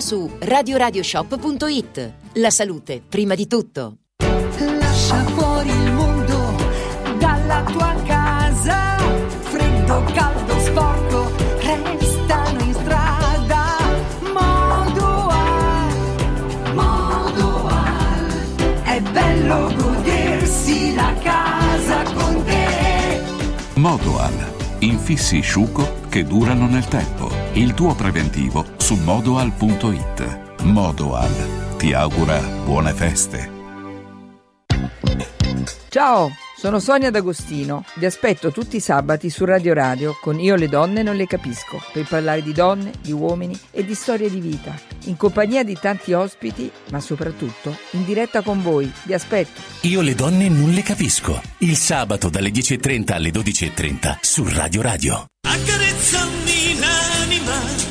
S6: su radioradioshop.it. La salute, prima di tutto.
S25: Lascia fuori il mondo dalla tua casa. Freddo, caldo, sporco, restano in strada. Modoal, Modoal. È bello godersi la casa con te.
S8: Modoal. Infissi Sciuco che durano nel tempo. Il tuo preventivo su modoal.it. Modoal ti augura buone feste.
S26: Ciao, sono Sonia D'Agostino. Vi aspetto tutti i sabati su Radio Radio con Io le donne non le capisco, per parlare di donne, di uomini e di storie di vita, in compagnia di tanti ospiti, ma soprattutto in diretta con voi. Vi aspetto.
S27: Io le donne non le capisco. Il sabato dalle 10.30 alle 12.30 su Radio Radio.
S25: Accarezzami l'anima.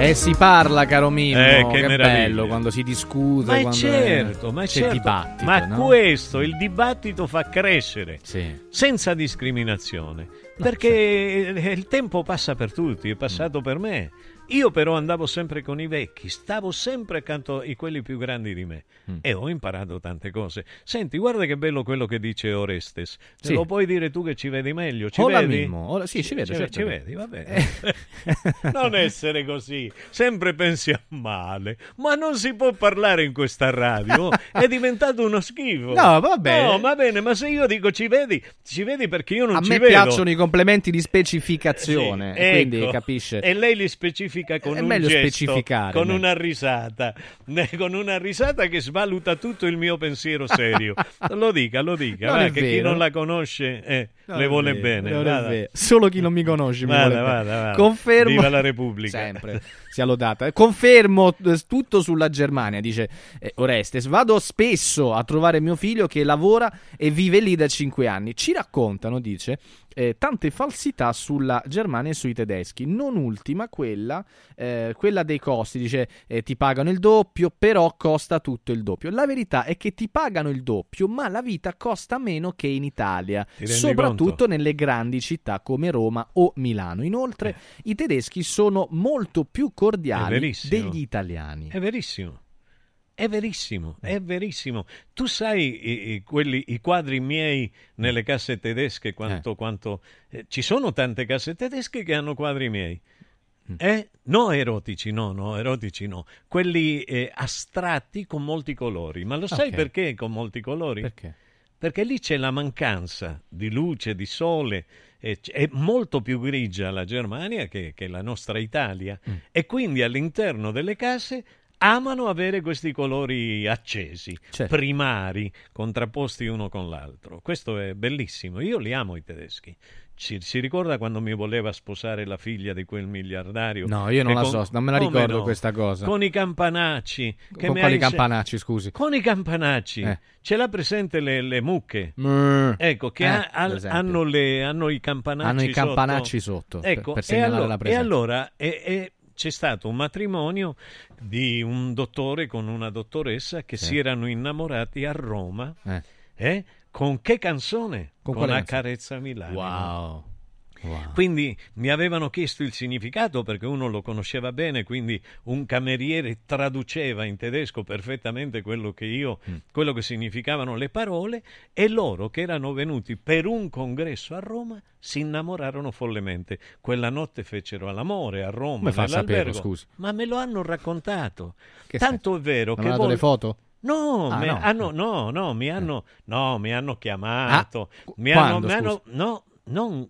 S20: E si parla, caro Mimmo.
S2: Eh, che meraviglia.
S20: bello quando si discute.
S2: Ma è
S20: quando
S2: certo, ma è
S20: c'è
S2: certo.
S20: dibattito.
S2: Ma
S20: no?
S2: questo, il dibattito fa crescere
S20: Sì.
S2: senza discriminazione. Perché il tempo passa per tutti, è passato per me. Io però andavo sempre con i vecchi, stavo sempre accanto a quelli più grandi di me e ho imparato tante cose. Senti, guarda che bello quello che dice Orestes. Te
S20: Sì.
S2: lo puoi dire tu che ci vedi meglio? Ci
S20: Hola,
S2: vedi?
S20: Mimmo. Hola- sì, ci vedo,
S2: Ci,
S20: certo
S2: ci vedi, va bene. non essere così, sempre pensi a male. Ma non si può parlare in questa radio, è diventato uno schifo.
S20: No, va bene.
S2: No, va bene, ma se io dico ci vedi, ci vedi perché io non
S20: A
S2: ci
S20: me
S2: vedo.
S20: piacciono i complementi di specificazione,
S2: Sì,
S20: quindi
S2: ecco.
S20: capisce.
S2: E lei li specifica con
S20: È
S2: un
S20: meglio
S2: gesto,
S20: specificare,
S2: con una risata, con una risata che svaluta tutto il mio pensiero serio. lo dica, lo dica, va, che chi
S20: vero.
S2: non la conosce eh, le vuole
S20: vero,
S2: bene.
S20: Solo chi non mi conosce mi
S2: Vada,
S20: vuole bene.
S2: vada, vada.
S20: Confermo.
S2: Viva la Repubblica.
S20: Sempre. Sia lodata. Confermo eh, tutto sulla Germania, dice eh, Orestes. Vado spesso a trovare mio figlio che lavora e vive lì da cinque anni. Ci raccontano, dice, eh, tante falsità sulla Germania e sui tedeschi. Non ultima quella, eh, quella dei costi. Dice eh, ti pagano il doppio, però costa tutto il doppio. La verità è che ti pagano il doppio, ma la vita costa meno che in Italia, soprattutto
S2: conto?
S20: nelle grandi città come Roma o Milano. Inoltre, i tedeschi sono molto più cordiali degli italiani.
S2: È verissimo. È verissimo, è verissimo. Tu sai i, quelli, i quadri miei nelle casse tedesche quanto... quanto eh, ci sono tante casse tedesche che hanno quadri miei. Eh? No erotici, no, no, erotici no. Quelli eh, astratti con molti colori. Ma lo sai
S20: Ok.
S2: perché con molti colori?
S20: Perché?
S2: Perché lì c'è la mancanza di luce, di sole. e c- È molto più grigia la Germania che, che la nostra Italia.
S20: Mm.
S2: E quindi all'interno delle case amano avere questi colori accesi,
S20: Certo.
S2: primari, contrapposti uno con l'altro. Questo è bellissimo. Io li amo i tedeschi. Ci- si ricorda quando mi voleva sposare la figlia di quel miliardario?
S20: No, io non la so, non me la ricordo
S2: no?
S20: questa cosa.
S2: Con i campanacci. che
S20: Con quali campanacci, scusi?
S2: Con i campanacci.
S20: Eh.
S2: Ce l'ha presente le, le mucche?
S20: Mm.
S2: Ecco, che
S20: Eh,
S2: ha-
S20: per
S2: hanno, le- hanno i campanacci
S20: Hanno i
S2: sotto.
S20: campanacci sotto, per-
S2: Ecco,
S20: per
S2: e
S20: segnalare
S2: allora,
S20: la
S2: e
S20: presenza.
S2: allora e- e c'è stato un matrimonio di un dottore con una dottoressa che
S20: Sì.
S2: si erano innamorati a Roma.
S20: Eh.
S2: eh? Con che canzone?
S20: Con
S2: Con,
S20: quale
S2: Accarezza Milano.
S20: Wow.
S2: Quindi mi avevano chiesto il significato perché uno lo conosceva bene, quindi un cameriere traduceva in tedesco perfettamente quello che io,
S20: Mm.
S2: quello che significavano le parole e loro che erano venuti per un congresso a Roma si innamorarono follemente. Quella notte fecero all'amore a Roma
S20: Come saperlo, scusi?
S2: Ma me lo hanno raccontato.
S20: Che
S2: Tanto è vero
S20: Non
S2: che
S20: ha dato
S2: vol-
S20: le foto?
S2: No,
S20: Ah, no. Eh.
S2: hanno- no, no, mi hanno, no, mi hanno chiamato.
S20: Ah,
S2: mi
S20: quando,
S2: hanno, mi hanno- no, non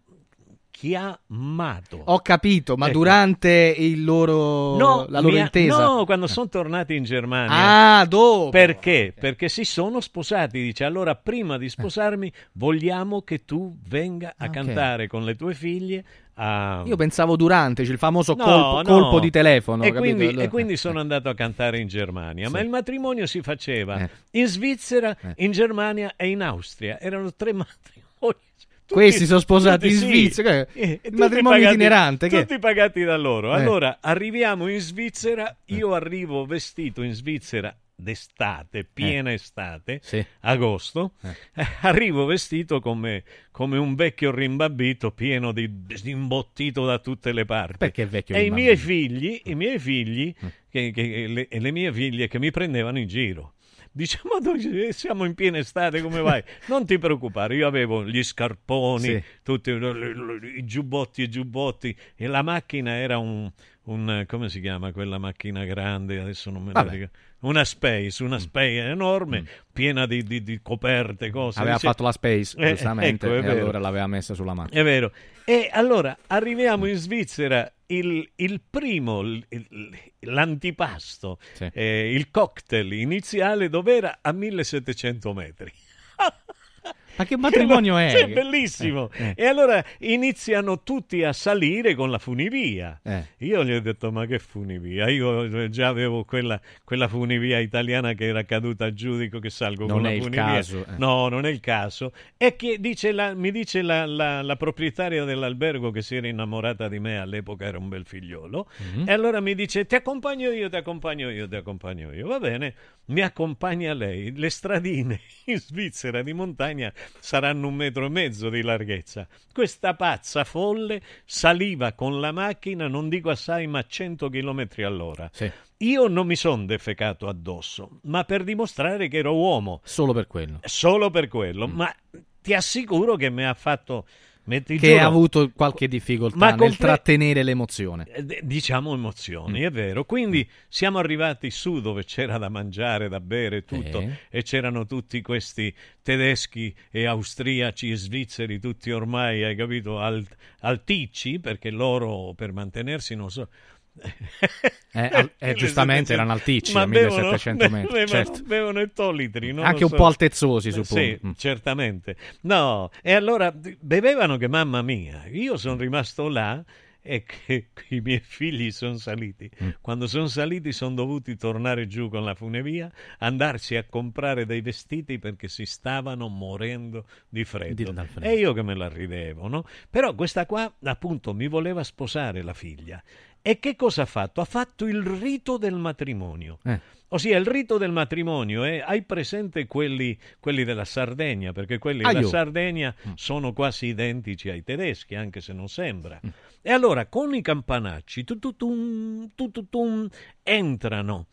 S2: chiamato.
S20: Ho capito, ma
S2: Ecco.
S20: durante il loro,
S2: No,
S20: la loro
S2: mi ha-
S20: intesa?
S2: no, quando sono tornati in Germania.
S20: Ah, dopo.
S2: Perché? Perché si sono sposati. Dice allora, prima di sposarmi, vogliamo che tu venga a
S20: Ok.
S2: cantare con le tue figlie. A...
S20: Io pensavo durante, c'è il famoso
S2: No,
S20: colpo,
S2: no.
S20: colpo di telefono.
S2: E quindi,
S20: Allora-
S2: e quindi sono andato a cantare in Germania. Ma
S20: Sì.
S2: il matrimonio si faceva
S20: Eh.
S2: in Svizzera, in Germania e in Austria. Erano tre matrimoni. Tutti-
S20: Questi sono sposati
S2: tutti
S20: in
S2: sì.
S20: Svizzera, che-
S2: Eh,
S20: il matrimonio
S2: pagati-
S20: itinerante, che-
S2: Tutti pagati da loro.
S20: Eh.
S2: Allora, arriviamo in Svizzera. Io arrivo vestito in Svizzera d'estate, piena estate, agosto. Eh, Arrivo vestito come, come un vecchio rimbabbito pieno di imbottito da tutte le parti.
S20: Perché vecchio
S2: E i
S20: rimbambito?
S2: miei figli, i miei figli che- che- le, e le mie figlie che mi prendevano in giro. Dice, ma noi siamo in piena estate, come vai? Non ti preoccupare, io avevo gli scarponi,
S20: Sì.
S2: tutti i giubbotti e giubbotti, e la macchina era un, un- come si chiama quella macchina grande? Adesso non me la ricordo. Una Space, una Space enorme, piena di, di- di coperte, cose.
S20: Aveva
S2: Dice-
S20: fatto la Space,
S2: Eh,
S20: giustamente,
S2: ecco,
S20: e
S2: vero.
S20: allora l'aveva messa sulla macchina.
S2: È vero. E allora arriviamo in Svizzera, il, il primo, il- l'antipasto,
S20: Sì.
S2: eh, il cocktail iniziale dov'era a 1700 metri.
S20: Ma che matrimonio è?
S2: Sì, bellissimo.
S20: Eh, eh.
S2: E allora iniziano tutti a salire con la funivia.
S20: Eh.
S2: Io gli ho detto, ma che funivia? Io già avevo quella, quella funivia italiana che era caduta giù, dico che salgo
S20: Non
S2: con
S20: è
S2: la
S20: il
S2: funivia.
S20: caso, eh.
S2: No, non è il caso. E che dice la- mi dice la, la- la proprietaria dell'albergo che si era innamorata di me, all'epoca era un bel figliolo,
S20: Mhm.
S2: e allora mi dice ti accompagno io, ti accompagno io, ti accompagno io. Va bene, mi accompagna lei. Le stradine in Svizzera di montagna saranno un metro e mezzo di larghezza. Questa pazza folle saliva con la macchina, non dico assai, ma a 100 km all'ora. Io non mi sono defecato addosso, ma per dimostrare che ero uomo.
S20: Solo per quello.
S2: Solo per quello, ma ti assicuro che mi ha fatto... me- ti
S20: Che
S2: giuro-
S20: ha avuto qualche difficoltà
S2: Ma
S20: nel trattenere l'emozione.
S2: eh, Diciamo emozioni,
S20: Mm.
S2: è vero. Quindi siamo arrivati su dove c'era da mangiare, da bere, tutto,
S20: Sì.
S2: e c'erano tutti questi tedeschi e austriaci e svizzeri, tutti ormai, hai capito, al- alticci, perché loro per mantenersi non so...
S20: Eh, eh, giustamente erano alticci, a 1700 metri,
S2: Bevono,
S20: certo.
S2: bevono ettolitri,
S20: Anche un
S2: so.
S20: po' altezzosi, suppongo.
S2: Sì,
S20: Mm.
S2: certamente. No, e allora bevevano che mamma mia, io sono rimasto là e che i miei figli sono saliti.
S20: Mm.
S2: Quando sono saliti sono dovuti tornare giù con la funevia, andarsi a comprare dei vestiti perché si stavano morendo di freddo.
S20: Freddo.
S2: E io che me la ridevo, no? Però questa qua, appunto, mi voleva sposare la figlia. E che cosa ha fatto? Ha fatto il rito del matrimonio.
S20: Eh.
S2: Ossia, il rito del matrimonio è, hai presente quelli, quelli della Sardegna, perché quelli
S20: Ah,
S2: della
S20: io.
S2: Sardegna sono quasi identici ai tedeschi, anche se non sembra. E allora con i campanacci tututum, tututum, entrano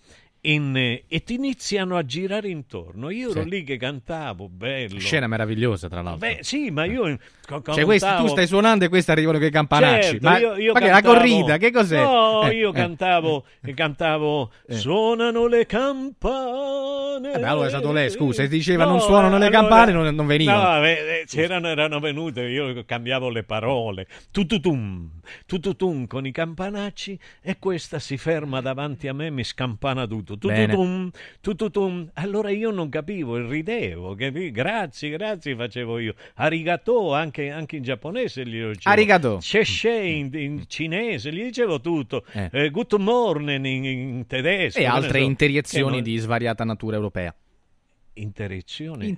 S2: in, eh, e ti iniziano a girare intorno. Io ero
S20: Sì.
S2: lì che cantavo, bello.
S20: Scena meravigliosa, tra l'altro.
S2: Beh, sì, ma io co-
S20: Cioè, questi, tu
S2: cantavo-
S20: stai suonando e questi arrivano con i campanacci.
S2: Certo,
S20: ma
S2: io, io
S20: ma che è la
S2: cantavo-
S20: corrida? Che cos'è?
S2: No,
S20: Eh,
S2: io
S20: eh.
S2: cantavo, cantavo Suonano le campane.
S20: Eh beh, allora è stato lei, scusa, se diceva
S2: No,
S20: non suonano le
S2: allora-
S20: campane non, non venivano.
S2: No, eh, eh, c'erano, erano venute, io cambiavo le parole. Tututum, tututum con i campanacci e questa si ferma davanti a me e mi scampana tutto. Tututum, tututum. Allora io non capivo e ridevo. capi? Grazie, grazie facevo io. Arigato anche, anche in giapponese gli dicevo.
S20: Arigato.
S2: Sheshe in, in cinese, gli dicevo tutto.
S20: Eh.
S2: Eh, good morning in, in tedesco.
S20: E altre
S2: so.
S20: interiezioni
S2: Che non-
S20: di svariata natura europea. Interiezioni.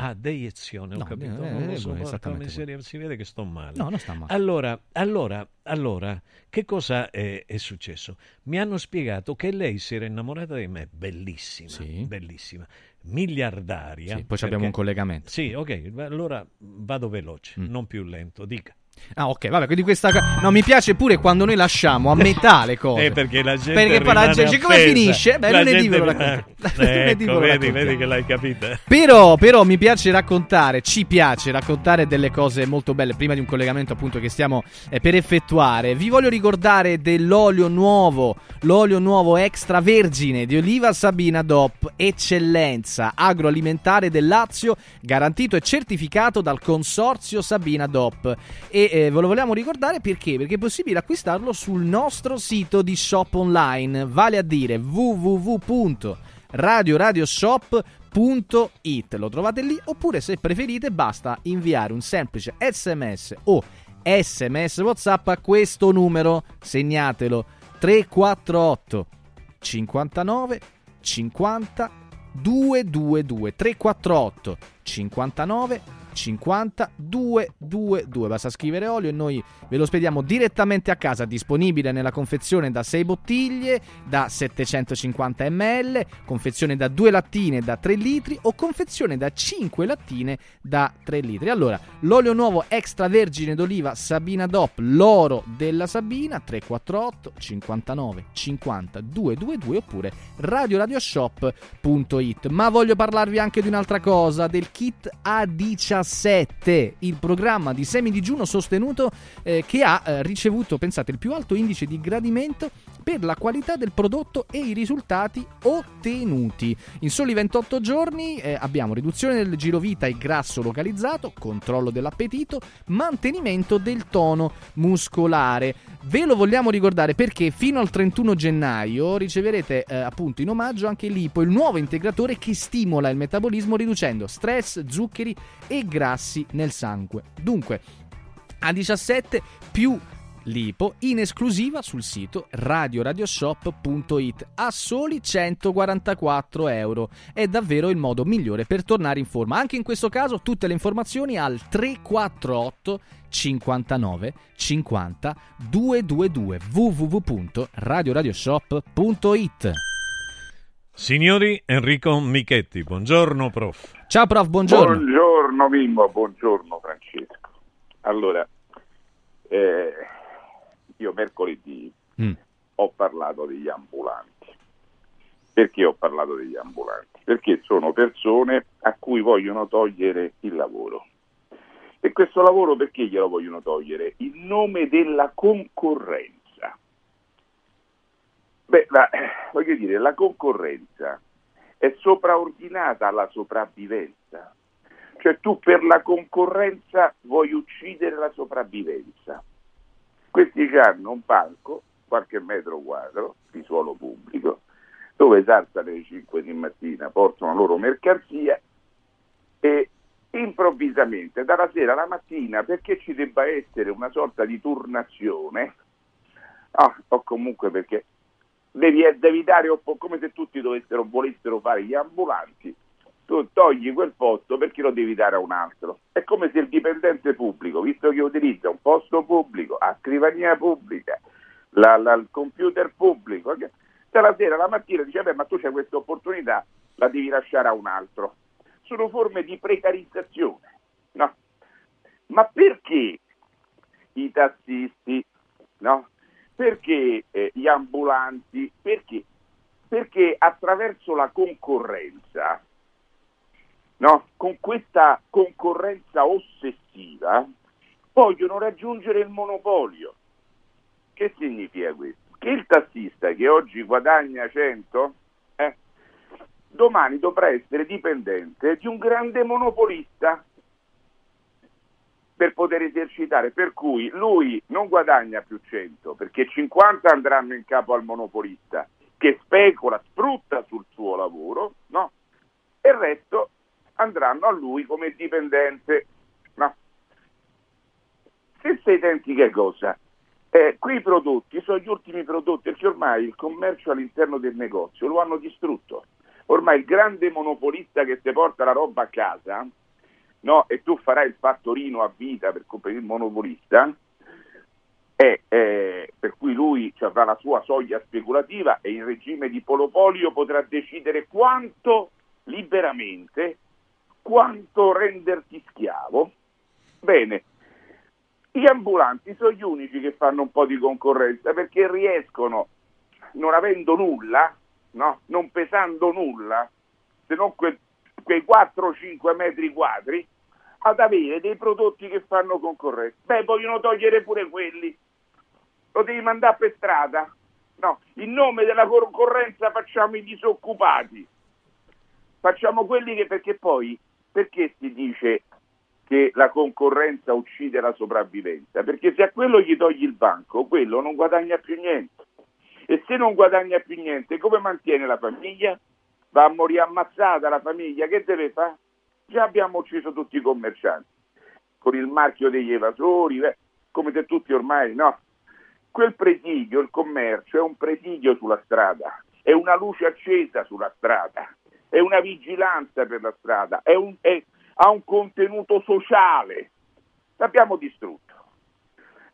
S2: Ah, deiezione, ho
S20: No,
S2: capito.
S20: eh,
S2: non lo
S20: eh,
S2: so, porca
S20: esattamente
S2: miseria, si vede che sto male.
S20: No, non sta male.
S2: Allora, allora, allora, che cosa è, è successo? Mi hanno spiegato che lei si era innamorata di me, bellissima, bellissima, miliardaria.
S20: Sì, poi ci abbiamo un collegamento.
S2: Sì, ok, allora vado veloce, non più lento, dica.
S20: Ah, ok, vabbè, quindi questa. No, mi piace pure quando noi lasciamo a metà le cose.
S2: Eh, perché la gente
S20: Perché poi la gente. Come finisce? Beh,
S2: La
S20: lunedì ve lo racconto.
S2: Ecco, vedi, vedi che l'hai capita.
S20: Però, però mi piace raccontare, ci piace raccontare delle cose molto belle prima di un collegamento appunto che stiamo eh, per effettuare. Vi voglio ricordare dell'olio nuovo, l'olio nuovo extravergine di oliva Sabina DOP, eccellenza agroalimentare del Lazio, garantito e certificato dal consorzio Sabina DOP. E eh, ve lo vogliamo ricordare perché? Perché è possibile acquistarlo sul nostro sito di shop online, vale a dire www.radioradioshop.it. Lo trovate lì oppure se preferite basta inviare un semplice sms o sms whatsapp a questo numero, segnatelo 348 59 50 222 348 59 50 222 basta scrivere olio e noi ve lo spediamo direttamente a casa disponibile nella confezione da 6 bottiglie da 750 ml confezione da 2 lattine da 3 litri o confezione da 5 lattine da 3 litri. Allora l'olio nuovo extravergine d'oliva Sabina DOP l'oro della Sabina 348 59 50 222 oppure radioradioshop.it ma voglio parlarvi anche di un'altra cosa del kit A17 il programma di semidigiuno sostenuto eh, che ha eh, ricevuto pensate il più alto indice di gradimento per la qualità del prodotto e i risultati ottenuti. In soli 28 giorni eh, abbiamo riduzione del girovita e grasso localizzato, controllo dell'appetito, mantenimento del tono muscolare. Ve lo vogliamo ricordare perché fino al 31 gennaio riceverete eh, appunto in omaggio anche l'IPO, il nuovo integratore che stimola il metabolismo riducendo stress, zuccheri e grassi nel sangue. Dunque, a 17 più l'IPO in esclusiva sul sito radioradioshop.it a soli 144 euro. È davvero il modo migliore per tornare in forma. Anche in questo caso tutte le informazioni al 348 59 50 222 www.radioradioshop.it
S2: Signori Enrico Michetti, buongiorno prof.
S20: Ciao prof, buongiorno.
S28: Buongiorno Mimmo, buongiorno Francesco. Allora, eh, io mercoledì
S20: Mm.
S28: ho parlato degli ambulanti. Perché ho parlato degli ambulanti? Perché sono persone a cui vogliono togliere il lavoro. E questo lavoro perché glielo vogliono togliere? In nome della concorrenza. Beh, la- voglio dire, la concorrenza è sopraordinata alla sopravvivenza. Cioè tu per la concorrenza vuoi uccidere la sopravvivenza. Questi hanno un palco, qualche metro quadro di suolo pubblico, dove saltano alle 5 di mattina, portano la loro mercanzia e improvvisamente dalla sera alla mattina, perché ci debba essere una sorta di turnazione, ah, o comunque perché devi, devi dare come se tutti dovessero, volessero fare gli ambulanti, tu togli quel posto perché lo devi dare a un altro. È come se il dipendente pubblico, visto che utilizza un posto pubblico, a scrivania pubblica, la- la- il computer pubblico, che- se la sera, la mattina dice, beh, ma tu c'hai questa opportunità, la devi lasciare a un altro. Sono forme di precarizzazione, no? Ma perché i tassisti, no? Perché eh, gli ambulanti? Perché? Perché attraverso la concorrenza, no? con questa concorrenza ossessiva, vogliono raggiungere il monopolio. Che significa questo? Che il tassista che oggi guadagna 100, eh, domani dovrà essere dipendente di un grande monopolista per poter esercitare, per cui lui non guadagna più 100 perché 50 andranno in capo al monopolista che specula, sfrutta sul suo lavoro, no? E il resto andranno a lui come dipendente, no? Stessa identica cosa. Eh, quei prodotti sono gli ultimi prodotti perché ormai il commercio all'interno del negozio lo hanno distrutto. Ormai il grande monopolista che ti porta la roba a casa, no? e tu farai il fattorino a vita per comprare il monopolista, è, eh, per cui lui cioè, avrà la sua soglia speculativa e in regime di monopolio potrà decidere quanto liberamente, quanto renderti schiavo. Bene, gli ambulanti sono gli unici che fanno un po' di concorrenza perché riescono, non avendo nulla, no? non pesando nulla, se non que- quei 4-5 metri quadri, ad avere dei prodotti che fanno concorrenza. Beh, vogliono togliere pure quelli. Lo devi mandare per strada. No, in nome della concorrenza facciamo i disoccupati. Facciamo quelli che perché poi perché si dice che la concorrenza uccide la sopravvivenza? Perché se a quello gli togli il banco, quello non guadagna più niente. E se non guadagna più niente, come mantiene la famiglia? Va a morire ammazzata la famiglia, che deve fare? Già abbiamo ucciso tutti i commercianti, con il marchio degli evasori, come se tutti ormai, no? Quel presidio, il commercio, è un presidio sulla strada, è una luce accesa sulla strada, è una vigilanza per la strada, è un, è, ha un contenuto sociale. L'abbiamo distrutto.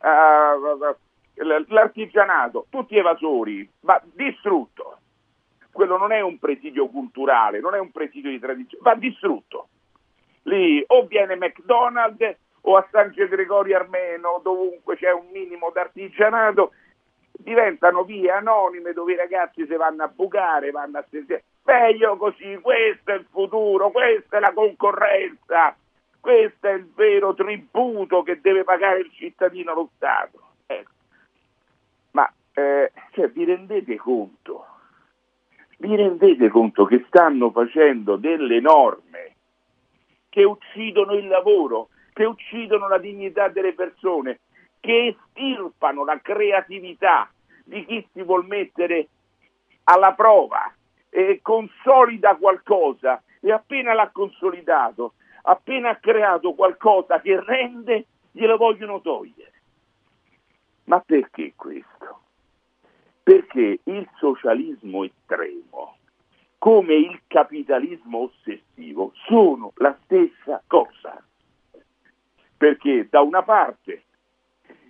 S28: Uh, l'artigianato, tutti evasori, ma distrutto. Quello non è un presidio culturale, non è un presidio di tradizione, va distrutto. Lì o viene McDonald's o a San Gregorio Armeno, dovunque c'è un minimo d'artigianato, diventano vie anonime dove i ragazzi si vanno a bucare, vanno a sentire. Meglio così, questo è il futuro, questa è la concorrenza, questo è il vero tributo che deve pagare il cittadino allo Stato. Ecco. Ma eh, cioè, vi rendete conto? Vi rendete conto che stanno facendo delle norme che uccidono il lavoro, che uccidono la dignità delle persone, che estirpano la creatività di chi si vuol mettere alla prova e consolida qualcosa e appena l'ha consolidato, appena ha creato qualcosa che rende, glielo vogliono togliere. Ma perché questo? Perché il socialismo estremo, come il capitalismo ossessivo, sono la stessa cosa. Perché da una parte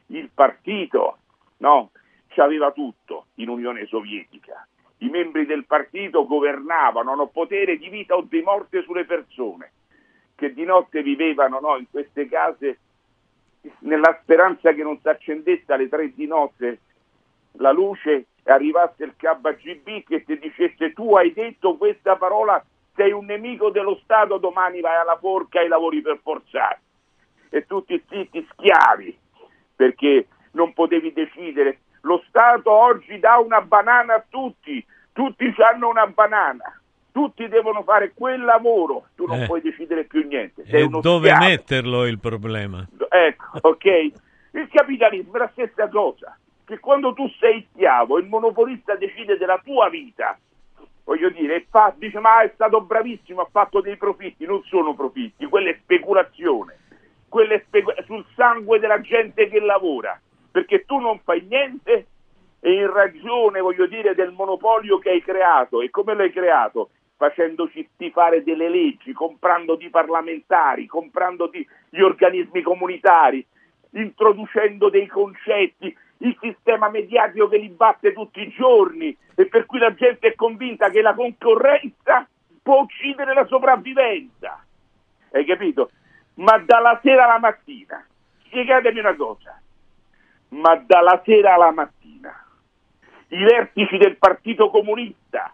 S28: il partito no, aveva tutto in Unione Sovietica, i membri del partito governavano, hanno potere di vita o di morte sulle persone, che di notte vivevano no, in queste case nella speranza che non si accendesse alle tre di notte la luce e arrivasse il KGB che ti dicesse tu hai detto questa parola, sei un nemico dello Stato, domani vai alla forca e lavori per forzare. E tutti zitti schiavi, perché non potevi decidere. Lo Stato oggi dà una banana a tutti, tutti hanno una banana, tutti devono fare quel lavoro, tu non
S2: Eh.
S28: puoi decidere più niente. Sei
S2: E dove
S28: schiavo.
S2: metterlo il problema?
S28: Ecco, ok? Il capitalismo è la stessa cosa, che quando tu sei schiavo, il monopolista decide della tua vita, voglio dire, e fa, dice ma è stato bravissimo, ha fatto dei profitti, non sono profitti, quella è speculazione, quella è specu- sul sangue della gente che lavora, perché tu non fai niente e in ragione, voglio dire, del monopolio che hai creato, e come l'hai creato? Facendoci stifare delle leggi, comprando di parlamentari, comprando di gli organismi comunitari, introducendo dei concetti, il sistema mediatico che li batte tutti i giorni e per cui la gente è convinta che la concorrenza può uccidere la sopravvivenza. Hai capito? Ma dalla sera alla mattina, spiegatemi una cosa, ma dalla sera alla mattina i vertici del Partito Comunista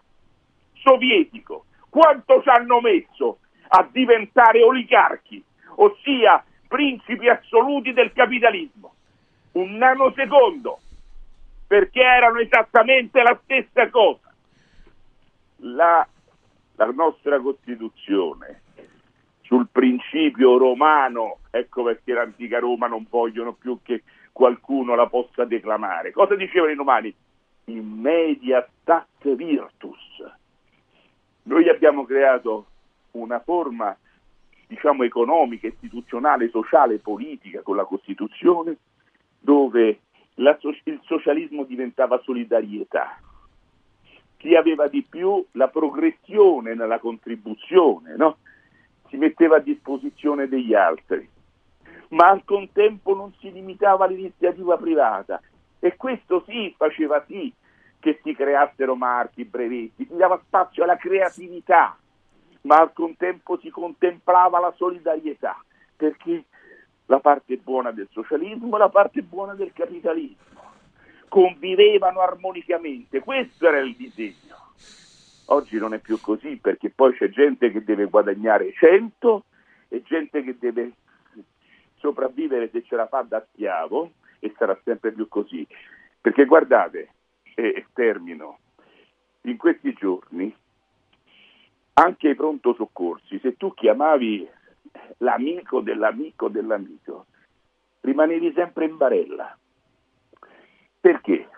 S28: sovietico quanto ci hanno messo a diventare oligarchi, ossia principi assoluti del capitalismo? Un nanosecondo, perché erano esattamente la stessa cosa. La, la nostra Costituzione sul principio romano, ecco perché l'antica Roma non vogliono più che qualcuno la possa declamare. Cosa dicevano i romani? In media stat virtus. Noi abbiamo creato una forma, diciamo, economica, istituzionale, sociale, politica con la Costituzione, dove la il socialismo diventava solidarietà. chi aveva di più la progressione nella contribuzione, no? si metteva a disposizione degli altri, ma al contempo non si limitava all'iniziativa privata e questo sì faceva sì che si creassero marchi, brevetti, si dava spazio alla creatività, ma al contempo si contemplava la solidarietà, perché la parte buona del socialismo e la parte buona del capitalismo convivevano armonicamente, questo era il disegno. Oggi non è più così perché poi c'è gente che deve guadagnare 100 e gente che deve sopravvivere se ce la fa da schiavo e sarà sempre più così. Perché guardate, e, termino, in questi giorni anche i pronto soccorsi, se tu chiamavi l'amico dell'amico dell'amico, rimanevi sempre in barella. Perché?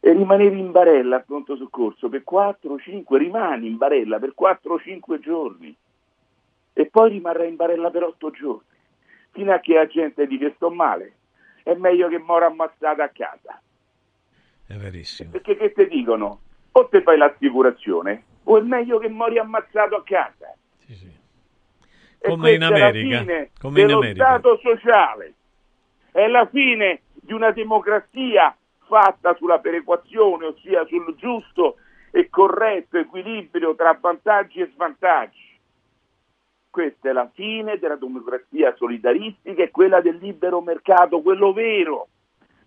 S28: E rimanevi in barella al pronto soccorso per 4-5, rimani in barella per 4-5 giorni e poi rimarrai in barella per 8 giorni, fino a che la gente dice sto male, è meglio che mora ammazzata a casa.
S2: È verissimo.
S28: Perché che ti dicono? O te fai l'assicurazione o è meglio che mori ammazzato a casa. E
S2: Come in
S28: questa è la
S2: America,
S28: fine
S2: come in
S28: dello
S2: America.
S28: Stato sociale. È la fine di una democrazia fatta sulla perequazione, ossia sul giusto e corretto equilibrio tra vantaggi e svantaggi. Questa è la fine della democrazia solidaristica e quella del libero mercato, quello vero,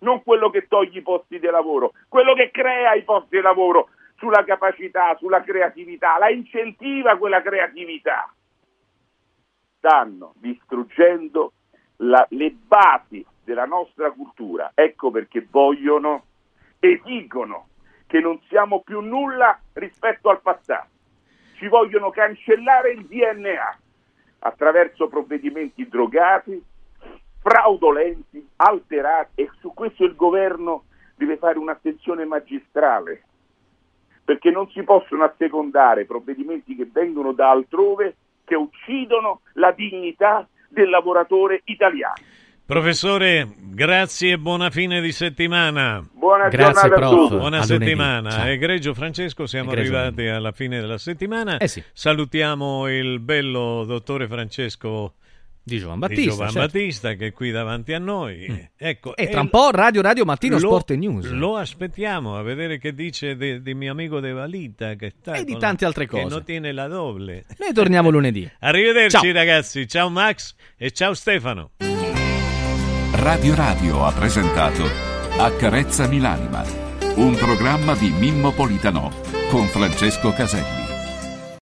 S28: non quello che toglie i posti di lavoro, quello che crea i posti di lavoro sulla capacità, sulla creatività, la incentiva quella creatività. Stanno distruggendo la- le basi della nostra cultura. Ecco perché vogliono, esigono che non siamo più nulla rispetto al passato. Ci vogliono cancellare il DNA attraverso provvedimenti drogati, fraudolenti, alterati e su questo il governo deve fare un'attenzione magistrale perché non si possono assecondare provvedimenti che vengono da altrove che uccidono la dignità del lavoratore italiano.
S2: Professore, grazie e buona fine di settimana.
S28: Buona Grazie, giornata a prof. tutti.
S2: Buona
S20: A
S2: settimana.
S20: Ciao.
S2: Egregio Francesco, siamo
S20: Egregio.
S2: arrivati alla fine della settimana.
S20: Eh sì.
S2: Salutiamo il bello dottore Francesco
S20: Di Giovan
S2: di
S20: Battista.
S2: Giovan
S20: certo.
S2: Battista, che è qui davanti a noi. Ecco,
S20: E tra un po' Radio Radio Mattino
S2: lo-
S20: Sport e News.
S2: Lo aspettiamo a vedere che dice de- di mio amico De Valita che sta
S20: E di tante altre
S2: che
S20: cose.
S2: non tiene la doble.
S20: Noi torniamo lunedì.
S2: Arrivederci
S20: Ciao.
S2: ragazzi, ciao Max e ciao Stefano.
S8: Radio Radio ha presentato Accarezzami l'anima, un programma di Mimmo Politano con Francesco Caselli.